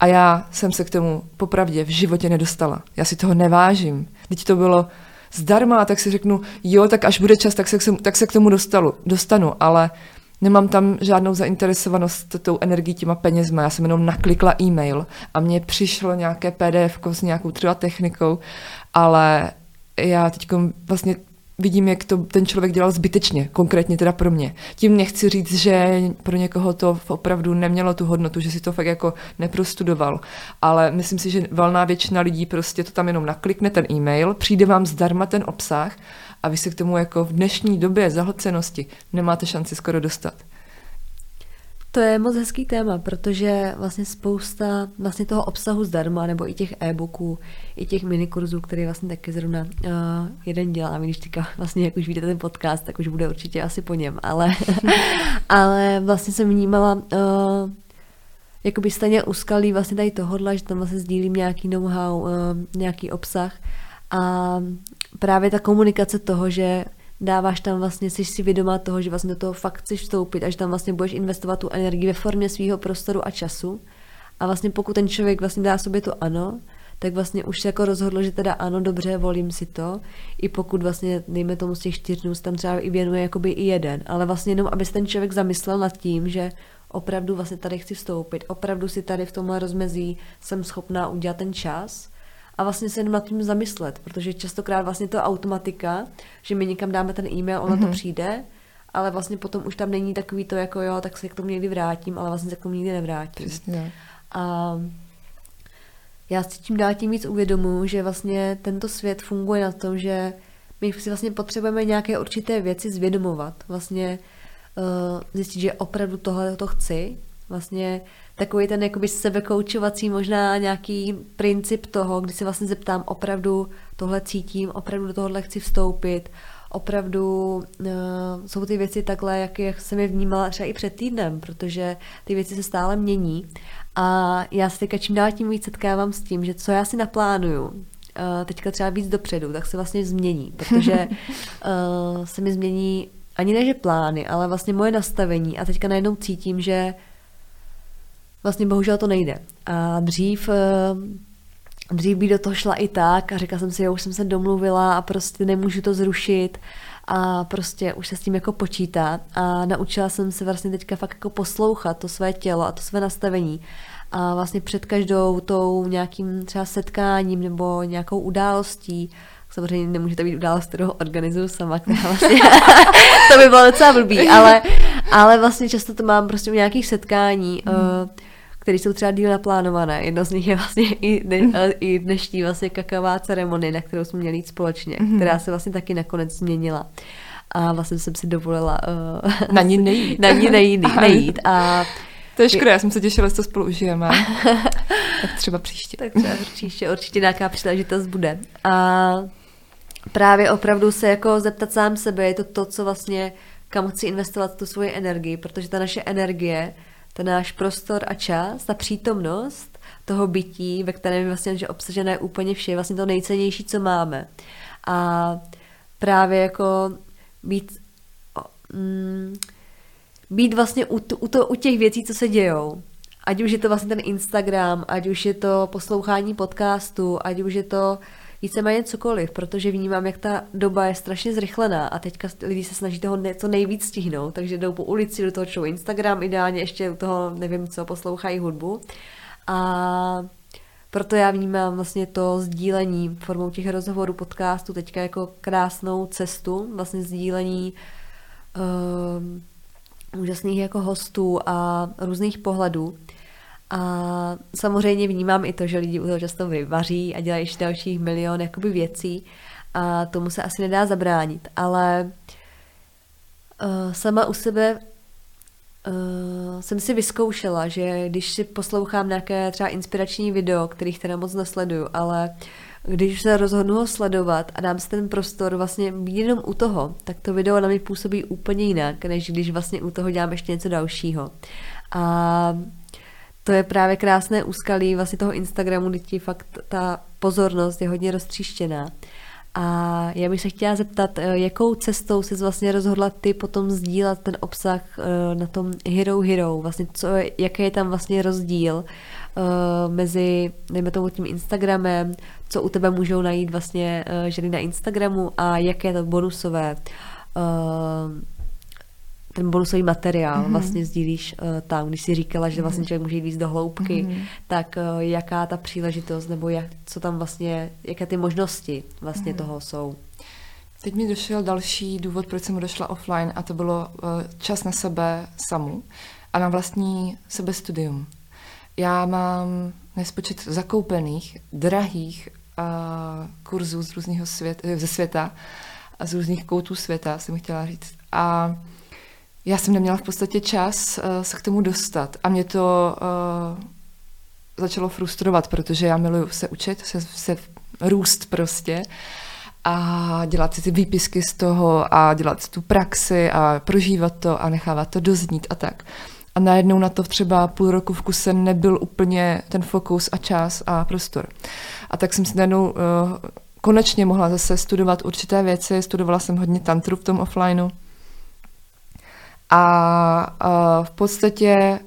Speaker 2: A já jsem se k tomu popravdě v životě nedostala. Já si toho nevážím. Teď to bylo zdarma, tak si řeknu, jo, tak až bude čas, tak se, tak se k tomu dostalu, dostanu. Ale Nemám tam žádnou zainteresovanost tou energií těma penězma. Já jsem jenom naklikla e-mail a mně přišlo nějaké PDF s nějakou třeba technikou, ale já teď vlastně vidím, jak to ten člověk dělal zbytečně, konkrétně teda pro mě. Tím nechci říct, že pro někoho to opravdu nemělo tu hodnotu, že si to fakt jako neprostudoval, ale myslím si, že valná většina lidí prostě to tam jenom naklikne ten e-mail, přijde vám zdarma ten obsah a vy se k tomu jako v dnešní době zahlcenosti nemáte šanci skoro dostat.
Speaker 1: To je moc hezký téma, protože vlastně spousta vlastně toho obsahu zdarma, nebo i těch e-booků, i těch minikurzů, který vlastně taky zrovna uh, jeden dělám, když teďka vlastně jak už vidíte ten podcast, tak už bude určitě asi po něm, ale, ale vlastně jsem vnímala uh, jakoby stejně uskalí vlastně tady tohodle, že tam vlastně sdílím nějaký know-how, uh, nějaký obsah a právě ta komunikace toho, že dáváš tam vlastně, jsi si vědomá toho, že vlastně do toho fakt chceš vstoupit a že tam vlastně budeš investovat tu energii ve formě svého prostoru a času. A vlastně pokud ten člověk vlastně dá sobě to ano, tak vlastně už se jako rozhodlo, že teda ano, dobře, volím si to. I pokud vlastně, dejme tomu z těch čtyř dnů, tam třeba i věnuje jakoby i jeden. Ale vlastně jenom, aby se ten člověk zamyslel nad tím, že opravdu vlastně tady chci vstoupit, opravdu si tady v tomhle rozmezí jsem schopná udělat ten čas a vlastně se jenom nad tím zamyslet, protože častokrát vlastně to automatika, že my někam dáme ten e-mail, ono mm-hmm. to mhm. přijde, ale vlastně potom už tam není takový to jako jo, tak se k tomu někdy vrátím, ale vlastně se k tomu nikdy nevrátím.
Speaker 2: Přesně.
Speaker 1: A já si tím dál tím víc uvědomuji, že vlastně tento svět funguje na tom, že my si vlastně potřebujeme nějaké určité věci zvědomovat. Vlastně uh, zjistit, že opravdu tohle to chci. Vlastně takový ten jakoby sebekoučovací možná nějaký princip toho, kdy se vlastně zeptám, opravdu tohle cítím, opravdu do tohohle chci vstoupit, opravdu uh, jsou ty věci takhle, jak, jak jsem je vnímala třeba i před týdnem, protože ty věci se stále mění. A já se teďka čím dál tím víc setkávám s tím, že co já si naplánuju, uh, teďka třeba víc dopředu, tak se vlastně změní, protože uh, se mi změní ani ne, že plány, ale vlastně moje nastavení a teďka najednou cítím, že vlastně bohužel to nejde. A dřív eh, dřív by do toho šla i tak a řekla jsem si, jo, už jsem se domluvila a prostě nemůžu to zrušit a prostě už se s tím jako počítá a naučila jsem se vlastně teďka fakt jako poslouchat to své tělo a to své nastavení a vlastně před každou tou nějakým třeba setkáním nebo nějakou událostí Samozřejmě nemůže to být událost, kterou organizuju sama, která vlastně, to by bylo docela blbý, ale, ale vlastně často to mám prostě u nějakých setkání, mm. uh, které jsou třeba díl naplánované. Jedno z nich je vlastně i, dne, mm. i dnešní vlastně kakavá ceremonie, na kterou jsme měli jít společně, mm. která se vlastně taky nakonec změnila. A vlastně jsem si dovolila uh,
Speaker 2: na ní nejít.
Speaker 1: na ní nejít, nejít. A
Speaker 2: to je škoda, já jsem se těšila, že to spolu užijeme. tak třeba příště.
Speaker 1: Tak třeba příště, určitě nějaká příležitost bude. A právě opravdu se jako zeptat sám sebe, je to to, co vlastně, kam chci investovat tu svoji energii, protože ta naše energie ten náš prostor a čas, ta přítomnost toho bytí, ve kterém je vlastně že obsažené úplně vše, je vlastně to nejcennější, co máme. A právě jako být, mm, být vlastně u, u, to, u těch věcí, co se dějou. Ať už je to vlastně ten Instagram, ať už je to poslouchání podcastu, ať už je to víceméně cokoliv, protože vnímám, jak ta doba je strašně zrychlená a teďka lidi se snaží toho ne, co nejvíc stihnout, takže jdou po ulici, do toho čtou Instagram, ideálně ještě u toho, nevím co, poslouchají hudbu. A proto já vnímám vlastně to sdílení formou těch rozhovorů, podcastů teďka jako krásnou cestu, vlastně sdílení uh, úžasných jako hostů a různých pohledů. A samozřejmě vnímám i to, že lidi u toho často vyvaří a dělají ještě dalších milion jakoby věcí a tomu se asi nedá zabránit, ale uh, sama u sebe uh, jsem si vyzkoušela, že když si poslouchám nějaké třeba inspirační video, kterých teda moc nesleduju, ale když se rozhodnu ho sledovat a dám si ten prostor vlastně jenom u toho, tak to video na mě působí úplně jinak, než když vlastně u toho dělám ještě něco dalšího. A to je právě krásné úskalí vlastně toho Instagramu, kdy ti fakt ta pozornost je hodně roztříštěná. A já bych se chtěla zeptat, eh, jakou cestou jsi vlastně rozhodla ty potom sdílet ten obsah eh, na tom Hero Hero, vlastně co, jaký je tam vlastně rozdíl uh, mezi, dejme tomu tím Instagramem, co u tebe můžou najít vlastně uh, ženy na Instagramu a jaké to bonusové uh, ten bonusový materiál mm-hmm. vlastně sdílíš uh, tam, když jsi říkala, že vlastně mhm. člověk může jít víc do hloubky, mm-hmm. tak uh, jaká ta příležitost, nebo jak, co tam vlastně, jaké ty možnosti vlastně mm-hmm. toho jsou?
Speaker 2: Teď mi došel další důvod, proč jsem odešla offline a to bylo uh, čas na sebe samu a na vlastní sebestudium. Já mám nespočet zakoupených, drahých uh, kurzů z různého svět, ze světa a z různých koutů světa, jsem chtěla říct. A já jsem neměla v podstatě čas uh, se k tomu dostat a mě to uh, začalo frustrovat, protože já miluji se učit, se, se růst prostě a dělat si ty výpisky z toho a dělat tu praxi a prožívat to a nechávat to doznít a tak. A najednou na to třeba půl roku v kuse nebyl úplně ten fokus a čas a prostor. A tak jsem si najednou uh, konečně mohla zase studovat určité věci. Studovala jsem hodně tantru v tom offlineu a v podstatě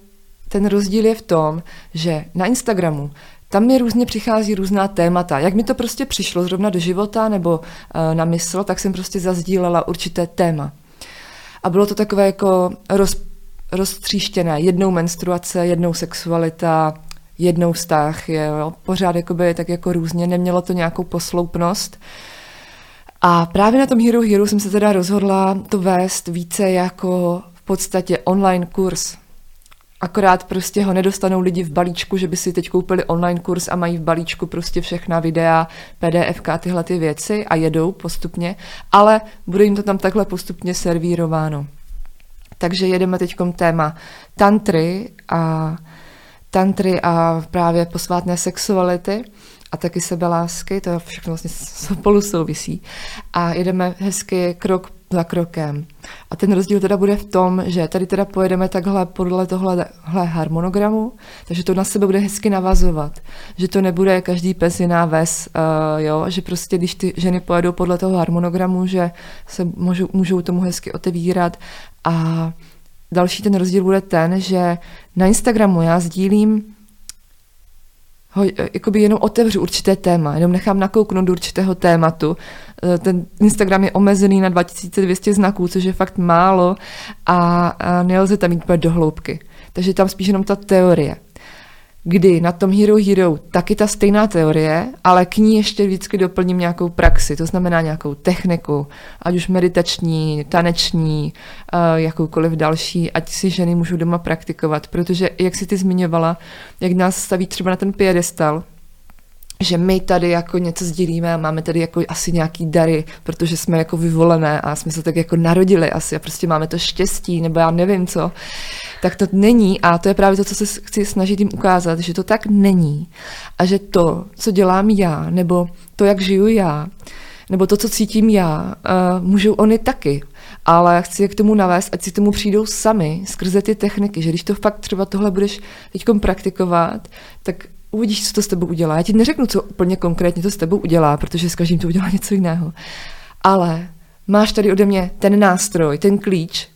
Speaker 2: ten rozdíl je v tom, že na Instagramu tam mi různě přichází různá témata. Jak mi to prostě přišlo zrovna do života nebo e, na mysl, tak jsem prostě zazdílela určité téma. A bylo to takové jako roz, roztříštěné. Jednou menstruace, jednou sexualita, jednou vztah, je, jo, pořád jakoby, tak jako různě, nemělo to nějakou posloupnost. A právě na tom Hero Hero jsem se teda rozhodla to vést více jako podstatě online kurz. Akorát prostě ho nedostanou lidi v balíčku, že by si teď koupili online kurz a mají v balíčku prostě všechna videa, PDF a tyhle ty věci a jedou postupně, ale bude jim to tam takhle postupně servírováno. Takže jedeme teď téma tantry a tantry a právě posvátné sexuality a taky sebelásky, to všechno vlastně spolu souvisí. A jedeme hezky krok za krokem. A ten rozdíl teda bude v tom, že tady teda pojedeme takhle podle tohle harmonogramu, takže to na sebe bude hezky navazovat. Že to nebude každý pes jiná ves, uh, jo? že prostě když ty ženy pojedou podle toho harmonogramu, že se můžou, můžou tomu hezky otevírat a další ten rozdíl bude ten, že na Instagramu já sdílím ho jakoby jenom otevřu určité téma, jenom nechám nakouknout do určitého tématu. Eh, ten Instagram je omezený na 2200 znaků, což je fakt málo a, a nelze tam jít do hloubky. Takže tam spíš jenom ta teorie kdy na tom Hero Hero taky ta stejná teorie, ale k ní ještě vždycky doplním nějakou praxi, to znamená nějakou techniku, ať už meditační, taneční, uh, jakoukoliv další, ať si ženy můžou doma praktikovat, protože jak si ty zmiňovala, jak nás staví třeba na ten piedestal, že my tady jako něco sdílíme a máme tady jako asi nějaký dary, protože jsme jako vyvolené a jsme se tak jako narodili asi a prostě máme to štěstí, nebo já nevím co, tak to není a to je právě to, co se chci snažit jim ukázat, že to tak není a že to, co dělám já, nebo to, jak žiju já, nebo to, co cítím já, uh, můžou oni taky. Ale chci je k tomu navést, ať si tomu přijdou sami skrze ty techniky, že když to fakt třeba tohle budeš teď praktikovat, tak uvidíš, co to s tebou udělá. Já ti neřeknu, co úplně konkrétně to s tebou udělá, protože s každým to udělá něco jiného. Ale máš tady ode mě ten nástroj, ten klíč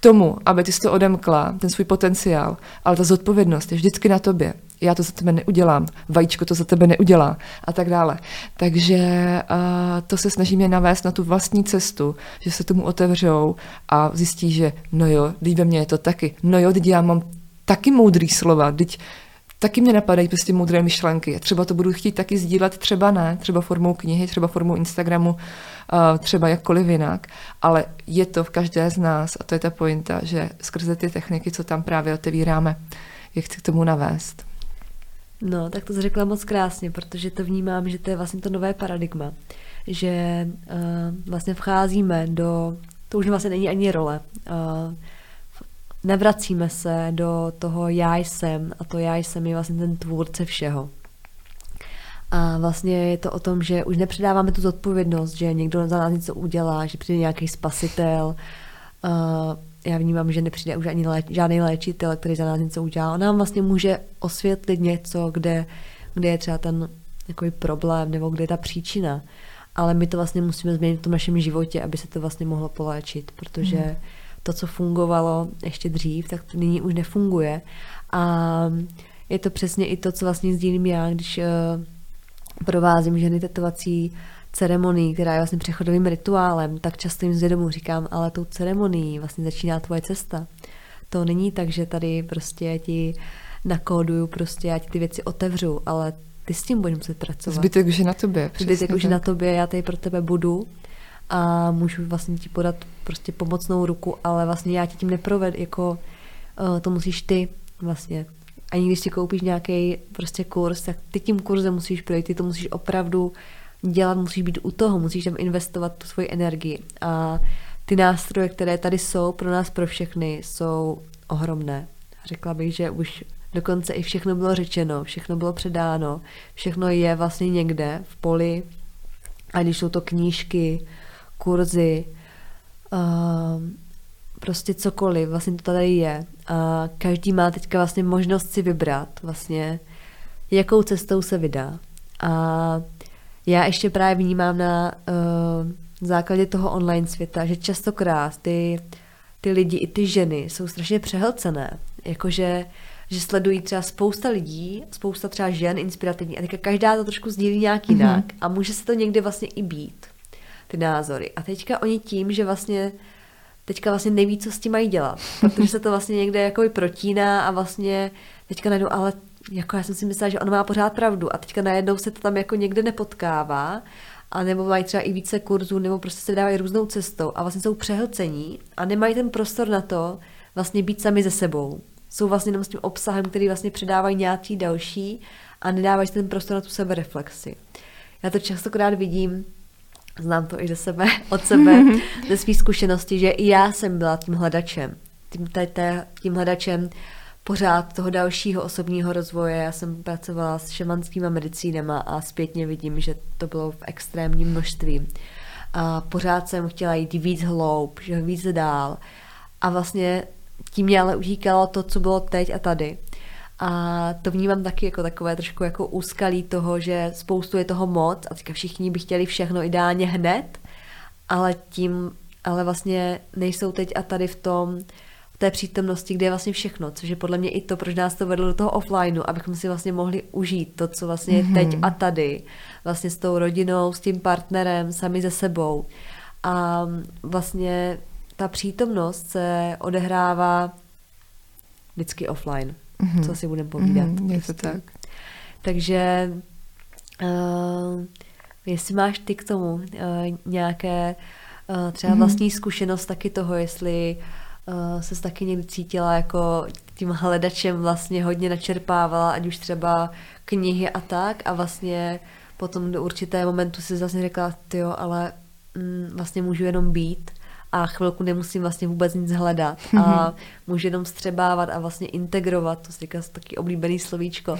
Speaker 2: tomu, aby ty jsi to odemkla, ten svůj potenciál, ale ta zodpovědnost je vždycky na tobě. Já to za tebe neudělám, vajíčko to za tebe neudělá a tak dále. Takže uh, to se snažíme navést na tu vlastní cestu, že se tomu otevřou a zjistí, že no jo, ve mně je to taky. No jo, teď já mám taky moudrý slova, teď taky mě napadají prostě moudré myšlenky. Třeba to budu chtít taky sdílet, třeba ne, třeba formou knihy, třeba formou Instagramu, třeba jakkoliv jinak, ale je to v každé z nás a to je ta pointa, že skrze ty techniky, co tam právě otevíráme, je chci k tomu navést.
Speaker 1: No, tak to jsi řekla moc krásně, protože to vnímám, že to je vlastně to nové paradigma, že uh, vlastně vcházíme do, to už vlastně není ani role, uh, nevracíme se do toho já jsem a to já jsem je vlastně ten tvůrce všeho. A vlastně je to o tom, že už nepředáváme tu zodpovědnost, že někdo za nás něco udělá, že přijde nějaký spasitel. Uh, já vnímám, že nepřijde už ani léč, žádný léčitel, který za nás něco udělá. On nám vlastně může osvětlit něco, kde, kde je třeba ten takový problém nebo kde je ta příčina. Ale my to vlastně musíme změnit v tom našem životě, aby se to vlastně mohlo poléčit, protože hmm to, co fungovalo ještě dřív, tak to nyní už nefunguje. A je to přesně i to, co vlastně sdílím já, když uh, provázím ženy tetovací ceremonii, která je vlastně přechodovým rituálem, tak často jim zvědomu říkám, ale tou ceremonií vlastně začíná tvoje cesta. To není tak, že tady prostě ti nakóduju, prostě já ti ty věci otevřu, ale ty s tím budeš muset pracovat.
Speaker 2: Zbytek už je na tobě.
Speaker 1: Zbytek už je na tobě, já tady pro tebe budu a můžu vlastně ti podat prostě pomocnou ruku, ale vlastně já ti tím neproved, jako uh, to musíš ty vlastně. Ani když si koupíš nějaký prostě kurz, tak ty tím kurzem musíš projít, ty to musíš opravdu dělat, musíš být u toho, musíš tam investovat tu svoji energii. A ty nástroje, které tady jsou pro nás, pro všechny, jsou ohromné. Řekla bych, že už dokonce i všechno bylo řečeno, všechno bylo předáno, všechno je vlastně někde v poli, a když jsou to knížky, kurzy, uh, prostě cokoliv, vlastně to tady je. A každý má teďka vlastně možnost si vybrat vlastně, jakou cestou se vydá. A já ještě právě vnímám na uh, základě toho online světa, že častokrát ty, ty lidi i ty ženy jsou strašně přehlcené. Jakože že sledují třeba spousta lidí, spousta třeba žen inspirativní a teďka každá to trošku sdílí nějak jinak mm-hmm. a může se to někdy vlastně i být ty názory. A teďka oni tím, že vlastně teďka vlastně neví, co s tím mají dělat, protože se to vlastně někde jako protíná a vlastně teďka najednou, ale jako já jsem si myslela, že on má pořád pravdu a teďka najednou se to tam jako někde nepotkává a nebo mají třeba i více kurzů, nebo prostě se dávají různou cestou a vlastně jsou přehlcení a nemají ten prostor na to vlastně být sami ze sebou. Jsou vlastně jenom s tím obsahem, který vlastně předávají nějaký další a nedávají ten prostor na tu sebereflexi. Já to častokrát vidím, znám to i ze sebe, od sebe, ze svých zkušeností, že i já jsem byla tím hledačem. Tím, tajte, tím hledačem pořád toho dalšího osobního rozvoje. Já jsem pracovala s šamanskými medicínama a zpětně vidím, že to bylo v extrémním množství. A pořád jsem chtěla jít víc hloub, že víc dál. A vlastně tím mě ale utíkalo to, co bylo teď a tady. A to vnímám taky jako takové trošku jako úskalí toho, že spoustu je toho moc a teďka všichni by chtěli všechno ideálně hned, ale tím, ale vlastně nejsou teď a tady v tom, v té přítomnosti, kde je vlastně všechno, což je podle mě i to, proč nás to vedlo do toho offlineu, abychom si vlastně mohli užít to, co vlastně je teď mhm. a tady, vlastně s tou rodinou, s tím partnerem, sami ze sebou. A vlastně ta přítomnost se odehrává vždycky offline mm-hmm. co si budeme povídat.
Speaker 2: Mm-hmm, je to prostě. tak.
Speaker 1: Takže uh, jestli máš ty k tomu uh, nějaké uh, třeba mm-hmm. vlastní zkušenost taky toho, jestli uh, se taky někdy cítila jako tím hledačem vlastně hodně načerpávala, ať už třeba knihy a tak a vlastně potom do určité momentu si zase řekla, jo, ale mm, vlastně můžu jenom být a chvilku nemusím vlastně vůbec nic hledat a mhm. můžu jenom střebávat a vlastně integrovat, to si říká taky oblíbený slovíčko,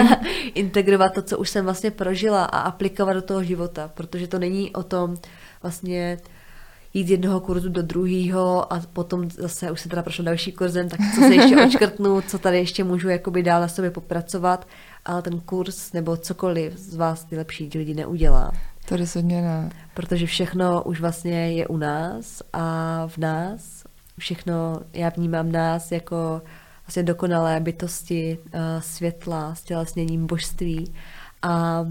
Speaker 1: integrovat to, co už jsem vlastně prožila a aplikovat do toho života, protože to není o tom vlastně jít z jednoho kurzu do druhého a potom zase už se teda prošlo další kurzem, tak co se ještě očkrtnu, co tady ještě můžu jakoby dál na sobě popracovat, ale ten kurz nebo cokoliv z vás ty lepší lidi neudělá.
Speaker 2: To rozhodně ne.
Speaker 1: Protože všechno už vlastně je u nás a v nás. Všechno, já vnímám nás jako vlastně dokonalé bytosti, uh, světla, stělesněním božství. A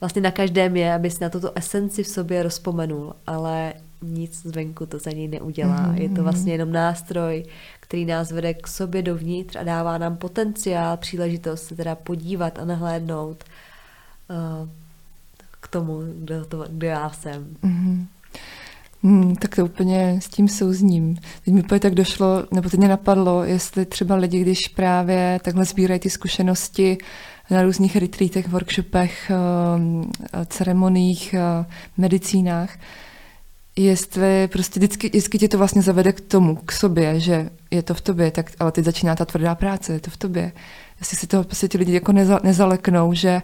Speaker 1: vlastně na každém je, aby si na tuto esenci v sobě rozpomenul, ale nic zvenku to za něj neudělá. Mm-hmm. Je to vlastně jenom nástroj, který nás vede k sobě dovnitř a dává nám potenciál, příležitost se teda podívat a nahlédnout uh, k tomu, kdo, to, kdo já jsem.
Speaker 2: Mm-hmm. Hmm, tak to úplně s tím souzním. Teď mi úplně tak došlo, nebo teď mě napadlo, jestli třeba lidi, když právě takhle sbírají ty zkušenosti na různých retreatech, workshopech, eh, ceremoniích, eh, medicínách, jestli prostě vždycky, vždycky tě to vlastně zavede k tomu, k sobě, že je to v tobě, tak, ale teď začíná ta tvrdá práce, je to v tobě. Jestli si toho prostě ti lidi jako neza, nezaleknou, že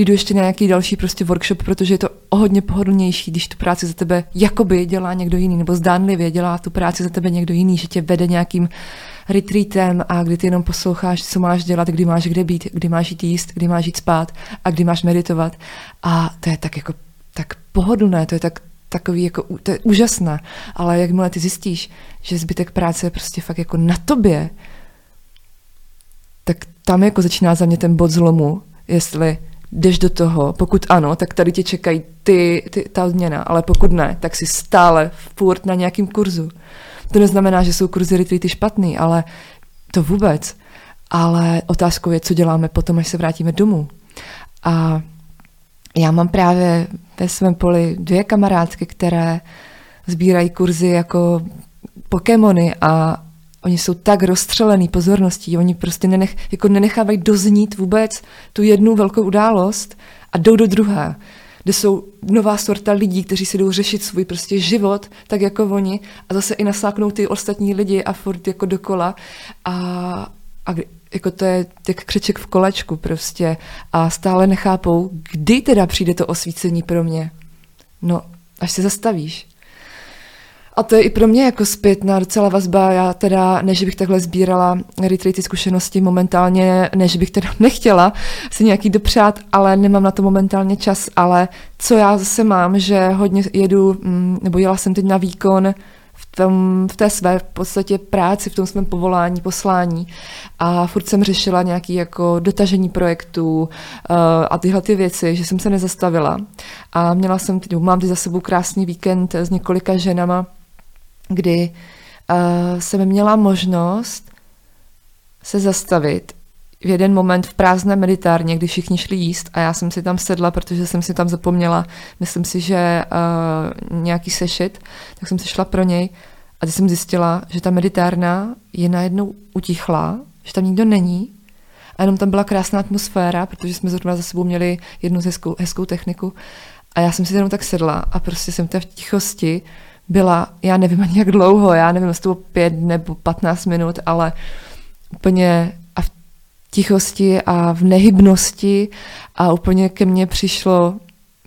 Speaker 2: jdu ještě na nějaký další prostě workshop, protože je to o hodně pohodlnější, když tu práci za tebe jakoby dělá někdo jiný, nebo zdánlivě dělá tu práci za tebe někdo jiný, že tě vede nějakým retreatem a kdy ty jenom posloucháš, co máš dělat, kdy máš kde být, kdy máš jít jíst, kdy máš jít spát a kdy máš meditovat. A to je tak jako tak pohodlné, to je tak takový jako, to je úžasné, ale jakmile ty zjistíš, že zbytek práce je prostě fakt jako na tobě, tak tam jako začíná za mě ten bod zlomu, jestli jdeš do toho, pokud ano, tak tady tě čekají ty, ty, ta odměna, ale pokud ne, tak si stále furt na nějakým kurzu. To neznamená, že jsou kurzy retreaty špatný, ale to vůbec. Ale otázkou je, co děláme potom, až se vrátíme domů. A já mám právě ve svém poli dvě kamarádky, které sbírají kurzy jako Pokémony a oni jsou tak rozstřelený pozorností, oni prostě nenech, jako nenechávají doznít vůbec tu jednu velkou událost a jdou do druhé, kde jsou nová sorta lidí, kteří si jdou řešit svůj prostě život, tak jako oni a zase i nasáknou ty ostatní lidi a furt jako dokola a, a jako to je jak křeček v kolečku prostě a stále nechápou, kdy teda přijde to osvícení pro mě. No, až se zastavíš. A to je i pro mě jako zpětná docela vazba. Já teda, než bych takhle sbírala retreaty zkušenosti momentálně, než bych teda nechtěla si nějaký dopřát, ale nemám na to momentálně čas. Ale co já zase mám, že hodně jedu, mm, nebo jela jsem teď na výkon v, tom, v té své v podstatě práci, v tom svém povolání, poslání a furt jsem řešila nějaký jako dotažení projektů uh, a tyhle ty věci, že jsem se nezastavila. A měla jsem, mám teď za sebou krásný víkend s několika ženama, kdy uh, jsem měla možnost se zastavit v jeden moment v prázdné meditárně, kdy všichni šli jíst a já jsem si tam sedla, protože jsem si tam zapomněla, myslím si, že uh, nějaký sešit, tak jsem si šla pro něj a teď jsem zjistila, že ta meditárna je najednou utichla, že tam nikdo není a jenom tam byla krásná atmosféra, protože jsme zrovna za sebou měli jednu hezkou, hezkou techniku a já jsem si jenom tak sedla a prostě jsem v tichosti byla, já nevím ani jak dlouho, já nevím, jestli to bylo pět nebo patnáct minut, ale úplně a v tichosti a v nehybnosti a úplně ke mně přišlo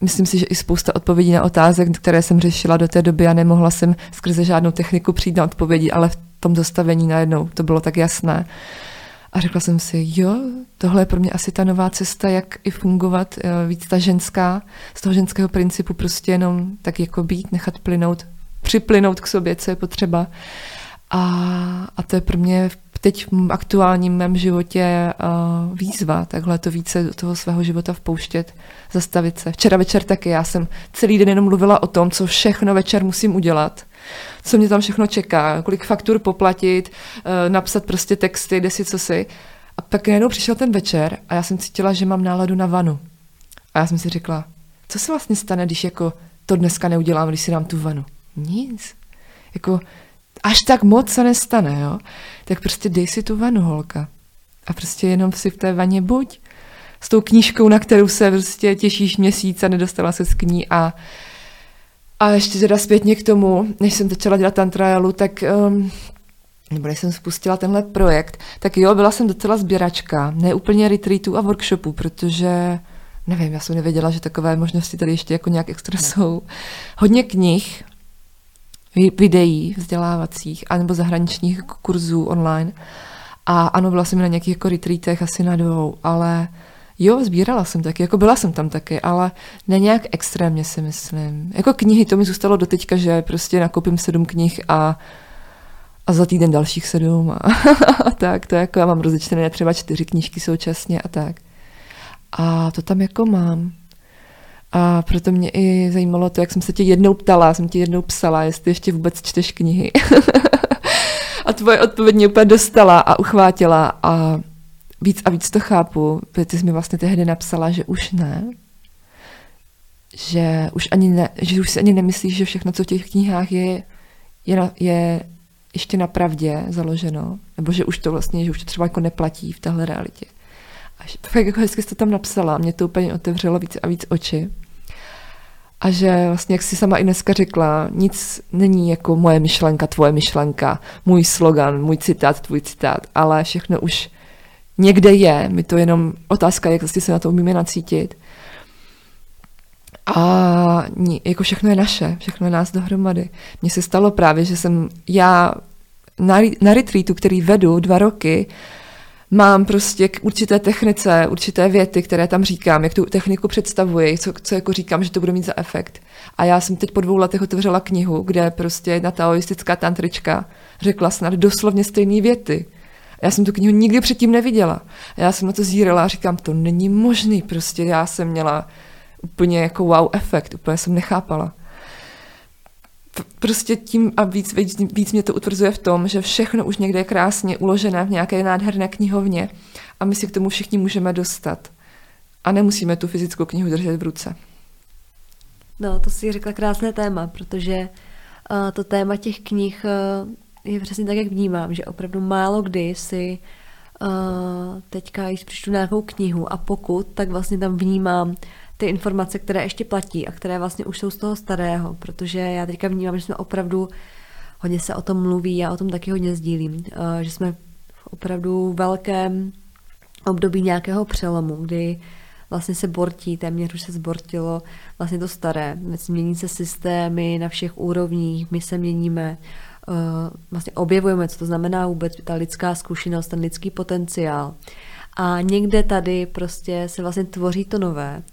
Speaker 2: myslím si, že i spousta odpovědí na otázek, které jsem řešila do té doby a nemohla jsem skrze žádnou techniku přijít na odpovědi, ale v tom zastavení najednou to bylo tak jasné. A řekla jsem si, jo, tohle je pro mě asi ta nová cesta, jak i fungovat, eh, víc ta ženská, z toho ženského principu prostě jenom tak jako být, nechat plynout připlynout k sobě, co je potřeba. A, a to je pro mě teď v aktuálním mém životě uh, výzva, takhle to více do toho svého života vpouštět, zastavit se. Včera večer taky, já jsem celý den jenom mluvila o tom, co všechno večer musím udělat, co mě tam všechno čeká, kolik faktur poplatit, uh, napsat prostě texty, kde si co si. A pak najednou přišel ten večer a já jsem cítila, že mám náladu na vanu. A já jsem si řekla, co se vlastně stane, když jako to dneska neudělám, když si dám tu vanu nic. Jako až tak moc se nestane, jo. Tak prostě dej si tu vanu, holka. A prostě jenom si v té vaně buď. S tou knížkou, na kterou se prostě těšíš měsíc a nedostala se z kní a a ještě teda zpětně k tomu, než jsem začala dělat tantrajalu, tak um, nebo než jsem spustila tenhle projekt, tak jo, byla jsem docela sběračka, ne úplně retreatů a workshopů, protože nevím, já jsem nevěděla, že takové možnosti tady ještě jako nějak extra jsou. Hodně knih, videí vzdělávacích anebo zahraničních kurzů online. A ano, byla jsem na nějakých jako retreatech asi na dvou, ale Jo, sbírala jsem taky, jako byla jsem tam taky, ale ne nějak extrémně si myslím. Jako knihy, to mi zůstalo do teďka, že prostě nakoupím sedm knih a, a za týden dalších sedm a, a tak, to jako já mám rozečtené třeba čtyři knížky současně a tak. A to tam jako mám. A proto mě i zajímalo to, jak jsem se tě jednou ptala, jsem ti jednou psala, jestli ještě vůbec čteš knihy. a tvoje odpověď mě úplně dostala a uchvátila a víc a víc to chápu, protože ty jsi mi vlastně tehdy napsala, že už ne, že už, ani ne, že už si ani nemyslíš, že všechno, co v těch knihách je, je, je ještě na pravdě založeno, nebo že už to vlastně, že už to třeba jako neplatí v téhle realitě. A fakt jako hezky jsi to tam napsala, mě to úplně otevřelo víc a víc oči. A že vlastně, jak jsi sama i dneska řekla, nic není jako moje myšlenka, tvoje myšlenka, můj slogan, můj citát, tvůj citát, ale všechno už někde je, mi to jenom otázka, jak vlastně se na to umíme nacítit. A jako všechno je naše, všechno je nás dohromady. Mně se stalo právě, že jsem já na, na retreatu, který vedu dva roky, mám prostě k určité technice, určité věty, které tam říkám, jak tu techniku představuji, co, co jako říkám, že to bude mít za efekt. A já jsem teď po dvou letech otevřela knihu, kde prostě jedna taoistická tantrička řekla snad doslovně stejné věty. Já jsem tu knihu nikdy předtím neviděla. Já jsem na to zírala a říkám, to není možný, prostě já jsem měla úplně jako wow efekt, úplně jsem nechápala. Prostě tím a víc, víc, víc mě to utvrzuje v tom, že všechno už někde je krásně uložené v nějaké nádherné knihovně a my si k tomu všichni můžeme dostat. A nemusíme tu fyzickou knihu držet v ruce.
Speaker 1: No, to si řekla krásné téma, protože uh, to téma těch knih uh, je přesně tak, jak vnímám, že opravdu málo kdy si uh, teďka, když přečtu nějakou knihu a pokud, tak vlastně tam vnímám ty informace, které ještě platí a které vlastně už jsou z toho starého, protože já teďka vnímám, že jsme opravdu, hodně se o tom mluví, já o tom taky hodně sdílím, uh, že jsme v opravdu velkém období nějakého přelomu, kdy vlastně se bortí, téměř už se zbortilo vlastně to staré. Mění se systémy na všech úrovních, my se měníme, Eh, vlastně objevujeme, co to znamená vůbec ta lidská zkušenost, ten lidský potenciál. A někde tady prostě se vlastně tvoří to nové,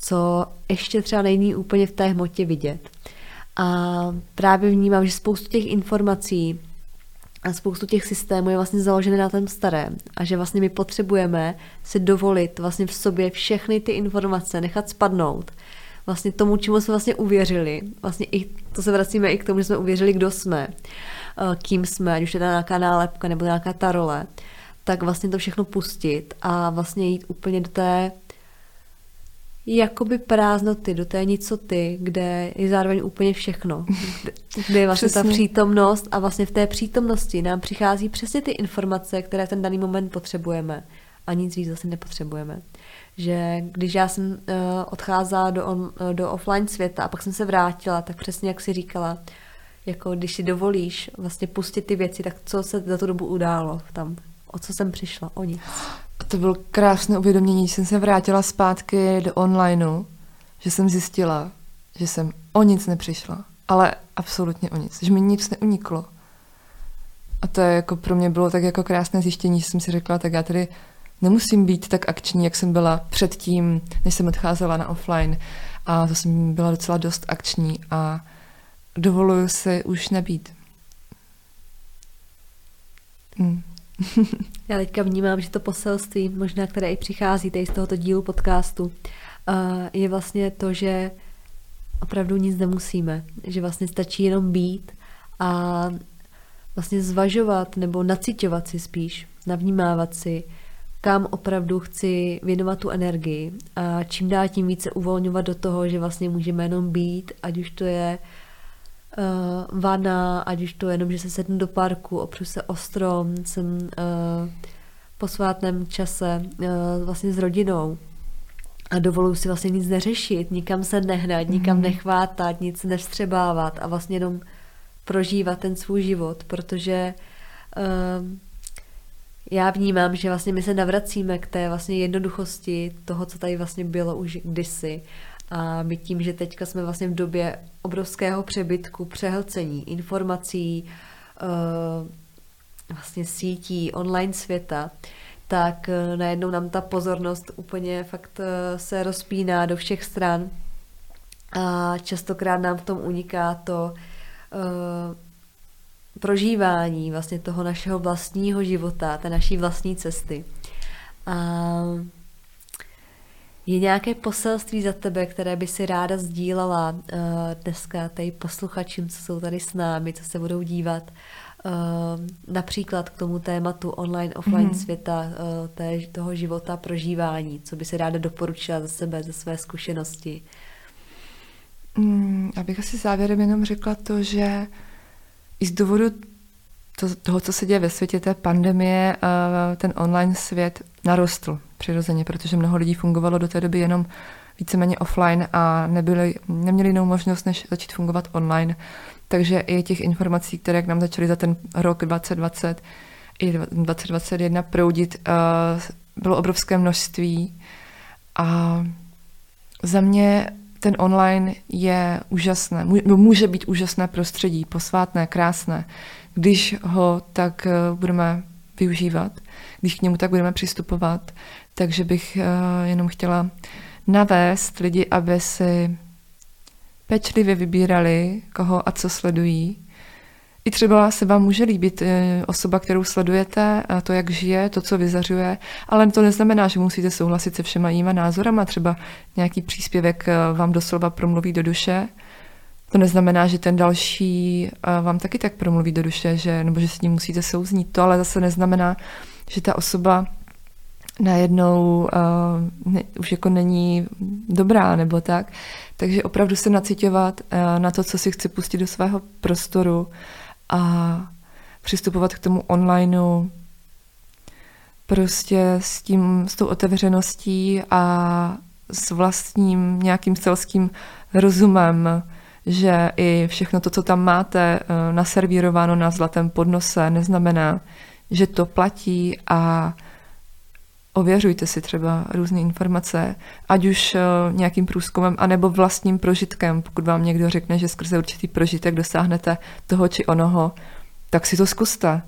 Speaker 1: co ještě třeba není úplně v té hmotě vidět. A právě vnímám, že spoustu těch informací a spoustu těch systémů je vlastně založené na tom starém a že vlastně my potřebujeme si dovolit vlastně v sobě všechny ty informace nechat spadnout vlastně tomu, čemu jsme vlastně uvěřili. Vlastně i, to se vracíme i k tomu, že jsme uvěřili, kdo jsme, eh, kým jsme, ať už je to nějaká nálepka nebo nějaká ta role, tak vlastně to všechno pustit a vlastně jít úplně do té jakoby prázdnoty, do té nicoty, kde je zároveň úplně všechno. Kde je vlastně Přesně. ta přítomnost a vlastně v té přítomnosti nám přichází přesně ty informace, které v ten daný moment potřebujeme a nic víc zase nepotřebujeme že když já jsem uh, odcházela do, on, uh, do offline světa a pak jsem se vrátila, tak přesně jak si říkala, jako když si dovolíš vlastně pustit ty věci, tak co se za tu dobu událo tam? O co jsem přišla? O nic.
Speaker 2: A to bylo krásné uvědomění, když jsem se vrátila zpátky do onlineu, že jsem zjistila, že jsem o nic nepřišla, ale absolutně o nic, že mi nic neuniklo. A to je jako pro mě bylo tak jako krásné zjištění, že jsem si řekla, tak já tady nemusím být tak akční, jak jsem byla předtím, než jsem odcházela na offline. A to jsem byla docela dost akční a dovoluju se už nebýt.
Speaker 1: Hmm. Já teďka vnímám, že to poselství, možná které i přichází tady z tohoto dílu podcastu, je vlastně to, že opravdu nic nemusíme, že vlastně stačí jenom být a vlastně zvažovat nebo naciťovat si spíš, navnímávat si, kam opravdu chci věnovat tu energii. A čím dál tím více uvolňovat do toho, že vlastně můžeme jenom být, ať už to je uh, vana, ať už to je jenom, že se sednu do parku, opřu se o strom, jsem uh, po svátném čase uh, vlastně s rodinou a dovoluji si vlastně nic neřešit, nikam se nehnat, nikam mm. nechvátat, nic nevstřebávat a vlastně jenom prožívat ten svůj život, protože uh, já vnímám, že vlastně my se navracíme k té vlastně jednoduchosti toho, co tady vlastně bylo už kdysi. A my tím, že teďka jsme vlastně v době obrovského přebytku, přehlcení informací, uh, vlastně sítí, online světa, tak eh, najednou nám ta pozornost úplně fakt eh, se rozpíná do všech stran a častokrát nám v tom uniká to prožívání vlastně toho našeho vlastního života, té naší vlastní cesty. A je nějaké poselství za tebe, které by si ráda sdílela uh, dneska tady posluchačům, co jsou tady s námi, co se budou dívat, uh, například k tomu tématu online, offline mm. světa, uh, té, toho života, prožívání, co by si ráda doporučila za sebe, ze své zkušenosti?
Speaker 2: Mm, abych asi závěrem jenom řekla to, že i z důvodu to, toho, co se děje ve světě té pandemie, ten online svět narostl přirozeně, protože mnoho lidí fungovalo do té doby jenom víceméně offline a nebyli, neměli jinou možnost, než začít fungovat online. Takže i těch informací, které k nám začaly za ten rok 2020 i 2021 proudit, bylo obrovské množství. A za mě ten online je úžasné, může být úžasné prostředí, posvátné, krásné, když ho tak eh, budeme využívat, když k němu tak budeme přistupovat. Takže bych eh, jenom chtěla navést lidi, aby si pečlivě vybírali, koho a co sledují, i třeba se vám může líbit eh, osoba, kterou sledujete, to, jak žije, to, co vyzařuje, ale to neznamená, že musíte souhlasit se všema jíma názorama. Třeba nějaký příspěvek eh, vám doslova promluví do duše. To neznamená, že ten další vám taky tak promluví do duše, že, nebo že s ním musíte souznít. To ale zase neznamená, že ta osoba najednou uh, ne, už jako není dobrá nebo tak. Takže opravdu se nacitovat uh, na to, co si chci pustit do svého prostoru a přistupovat k tomu onlineu prostě s tím, s tou otevřeností a s vlastním nějakým celským rozumem, že i všechno to, co tam máte eh, naservírováno na zlatém podnose, neznamená, že to platí a ověřujte si třeba různé informace, ať už eh, nějakým průzkumem, anebo vlastním prožitkem. Pokud vám někdo řekne, že skrze určitý prožitek dosáhnete toho či onoho, tak si to zkuste.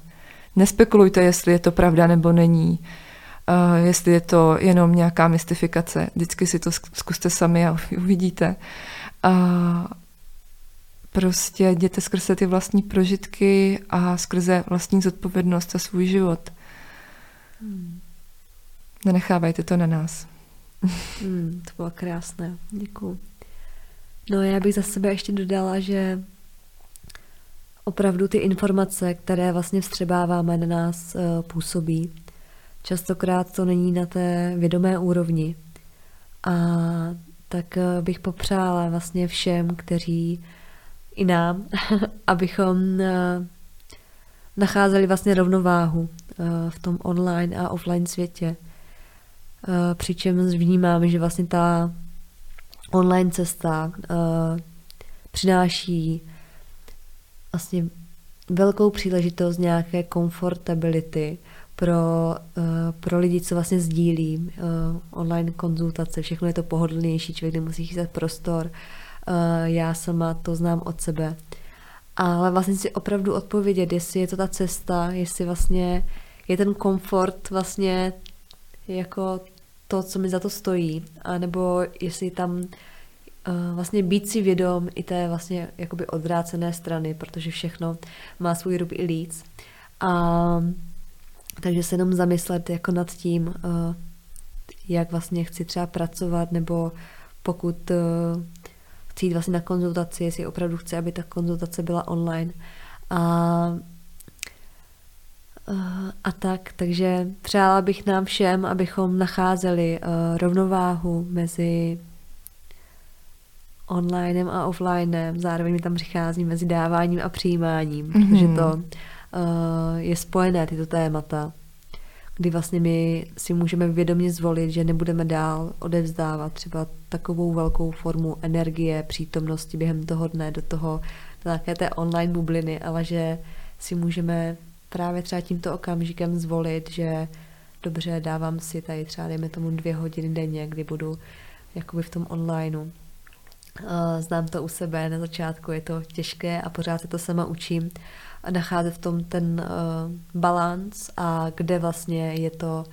Speaker 2: Nespekulujte, jestli je to pravda nebo není, uh, jestli je to jenom nějaká mystifikace. Vždycky si to zkuste sami a uvidíte. Uh, prostě jděte skrze ty vlastní prožitky a skrze vlastní zodpovědnost a svůj život. Hmm. Nenechávajte to na nás.
Speaker 1: Hmm, to bylo krásné, děkuji. No já bych za sebe ještě dodala, že opravdu ty informace, které vlastně vstřebáváme na nás, uh, působí. Častokrát to není na té vědomé úrovni. A tak uh, bych popřála vlastně všem, kteří i nám, abychom uh, nacházeli vlastně rovnováhu v tom online a offline světě. Eh, přičemž vnímám, že vlastně ta online cesta uh, přináší vlastně velkou příležitost nějaké komfortability pro, uh, pro lidi, co vlastně sdílí online konzultace. Všechno je to pohodlnější, člověk nemusí chystat prostor. Já sama to znám od sebe. Ale vlastně si opravdu odpovědět, jestli je to ta cesta, jestli vlastně je ten komfort vlastně jako to, co mi za to stojí, a nebo jestli tam uh, vlastně být si vědom i té vlastně jakoby odvrácené strany, protože všechno má svůj rub i líc. A takže se jenom zamyslet jako nad tím, uh, jak vlastně chci třeba pracovat, nebo pokud uh, chci jít vlastně na konzultaci, jestli opravdu chci, aby ta konzultace byla online. A a tak, takže přála bych nám všem, abychom nacházeli uh, rovnováhu mezi onlinem a offlinem, zároveň mi tam přichází mezi dáváním a přijímáním, mm-hmm. protože to uh, je spojené, tyto témata, kdy vlastně my si můžeme vědomě zvolit, že nebudeme dál odevzdávat třeba takovou velkou formu energie, přítomnosti během toho dne do toho, do nějaké té online bubliny, ale že si můžeme právě třeba tímto okamžikem zvolit, že dobře, dávám si tady třeba, dejme tomu dvě hodiny denně, kdy budu jakoby v tom onlineu. Znám to u sebe, na začátku je to těžké a pořád se to sama učím nacházet v tom ten uh, balans a kde vlastně je to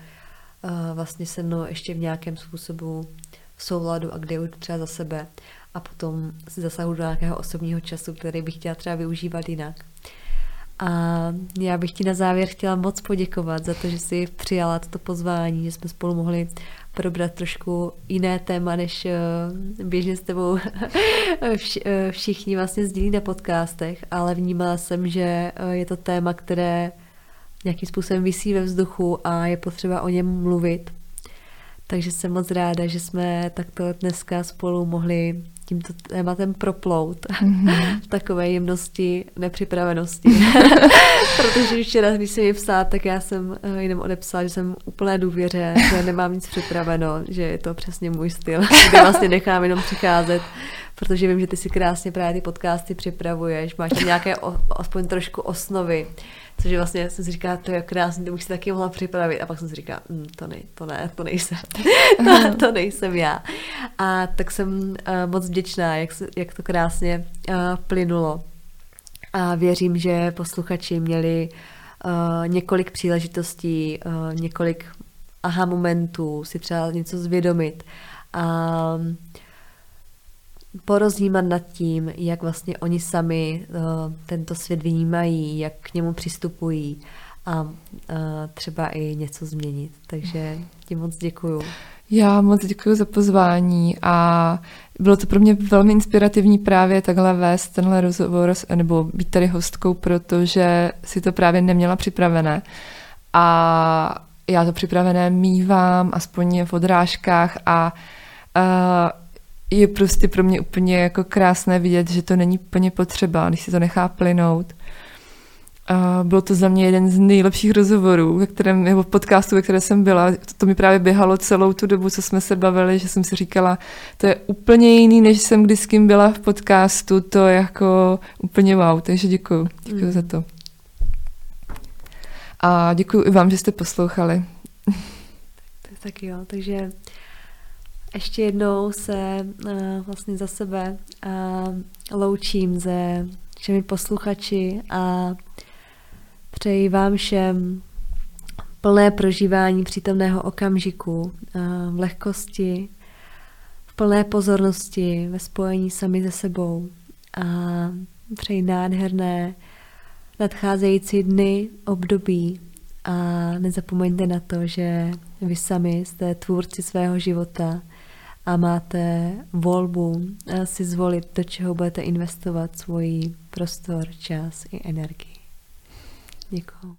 Speaker 1: vlastně se mnou ještě v nějakém způsobu v souladu a kde jdu třeba za sebe a potom si zasahu do nějakého osobního času, který bych chtěla třeba využívat jinak. A já bych ti na závěr chtěla moc poděkovat za to, že jsi přijala toto pozvání, že jsme spolu mohli probrat trošku jiné téma, než eh, běžně s tebou eh, všichni vlastně sdílí na podcastech, ale vnímala jsem, že eh, je to téma, které nějakým způsobem vysí ve vzduchu a je potřeba o něm mluvit. Takže jsem moc ráda, že jsme takto dneska spolu mohli tímto tématem proplout mm-hmm. v takové jemnosti, nepřipravenosti. Protože včera, když jsem mi psát, tak já jsem eh, jenom odepsala, že jsem úplné důvěře, že nemám nic připraveno, že je to přesně můj styl, kde vlastně nechám jenom přicházet, protože vím, že ty si krásně právě ty podcasty připravuješ, máš tam nějaké o, aspoň trošku osnovy, Což vlastně jsem si říkala, to je krásný, to bych si taky mohla připravit. A pak jsem si říkala, mm, to, ne, to ne, to nejsem. to, to nejsem já. A tak jsem uh, moc vděčná, jak, jak to krásně uh, plynulo. A věřím, že posluchači měli uh, několik příležitostí, uh, několik aha momentů, si třeba něco zvědomit. A uh, poroznímat nad tím, jak vlastně oni sami uh, tento svět vnímají, jak k němu přistupují a uh, třeba i něco změnit. Takže ti moc děkuju.
Speaker 2: Já moc děkuji za pozvání a bylo to pro mě velmi inspirativní právě takhle vést tenhle rozhovor nebo být tady hostkou, protože si to právě neměla připravené. A já to připravené mývám, aspoň v odrážkách a uh, je prostě pro mě úplně jako krásné vidět, že to není úplně potřeba, když si to nechá plynout. A bylo to za mě jeden z nejlepších rozhovorů, ve kterém, nebo podcastu, ve které jsem byla. To mi právě běhalo celou tu dobu, co jsme se bavili, že jsem si říkala, to je úplně jiný, než jsem kdy s kým byla v podcastu, to je jako úplně wow, takže děkuji, děkuji mm. za to. A děkuji i vám, že jste poslouchali.
Speaker 1: Tak jo, takže ještě jednou se uh, vlastně za sebe uh, loučím se všemi posluchači a přeji vám všem plné prožívání přítomného okamžiku uh, v lehkosti, v plné pozornosti, ve spojení sami se sebou a přeji nádherné nadcházející dny, období a nezapomeňte na to, že vy sami jste tvůrci svého života a máte volbu eh, si zvolit, do čeho budete investovat svůj prostor, čas i energii. Děkuji.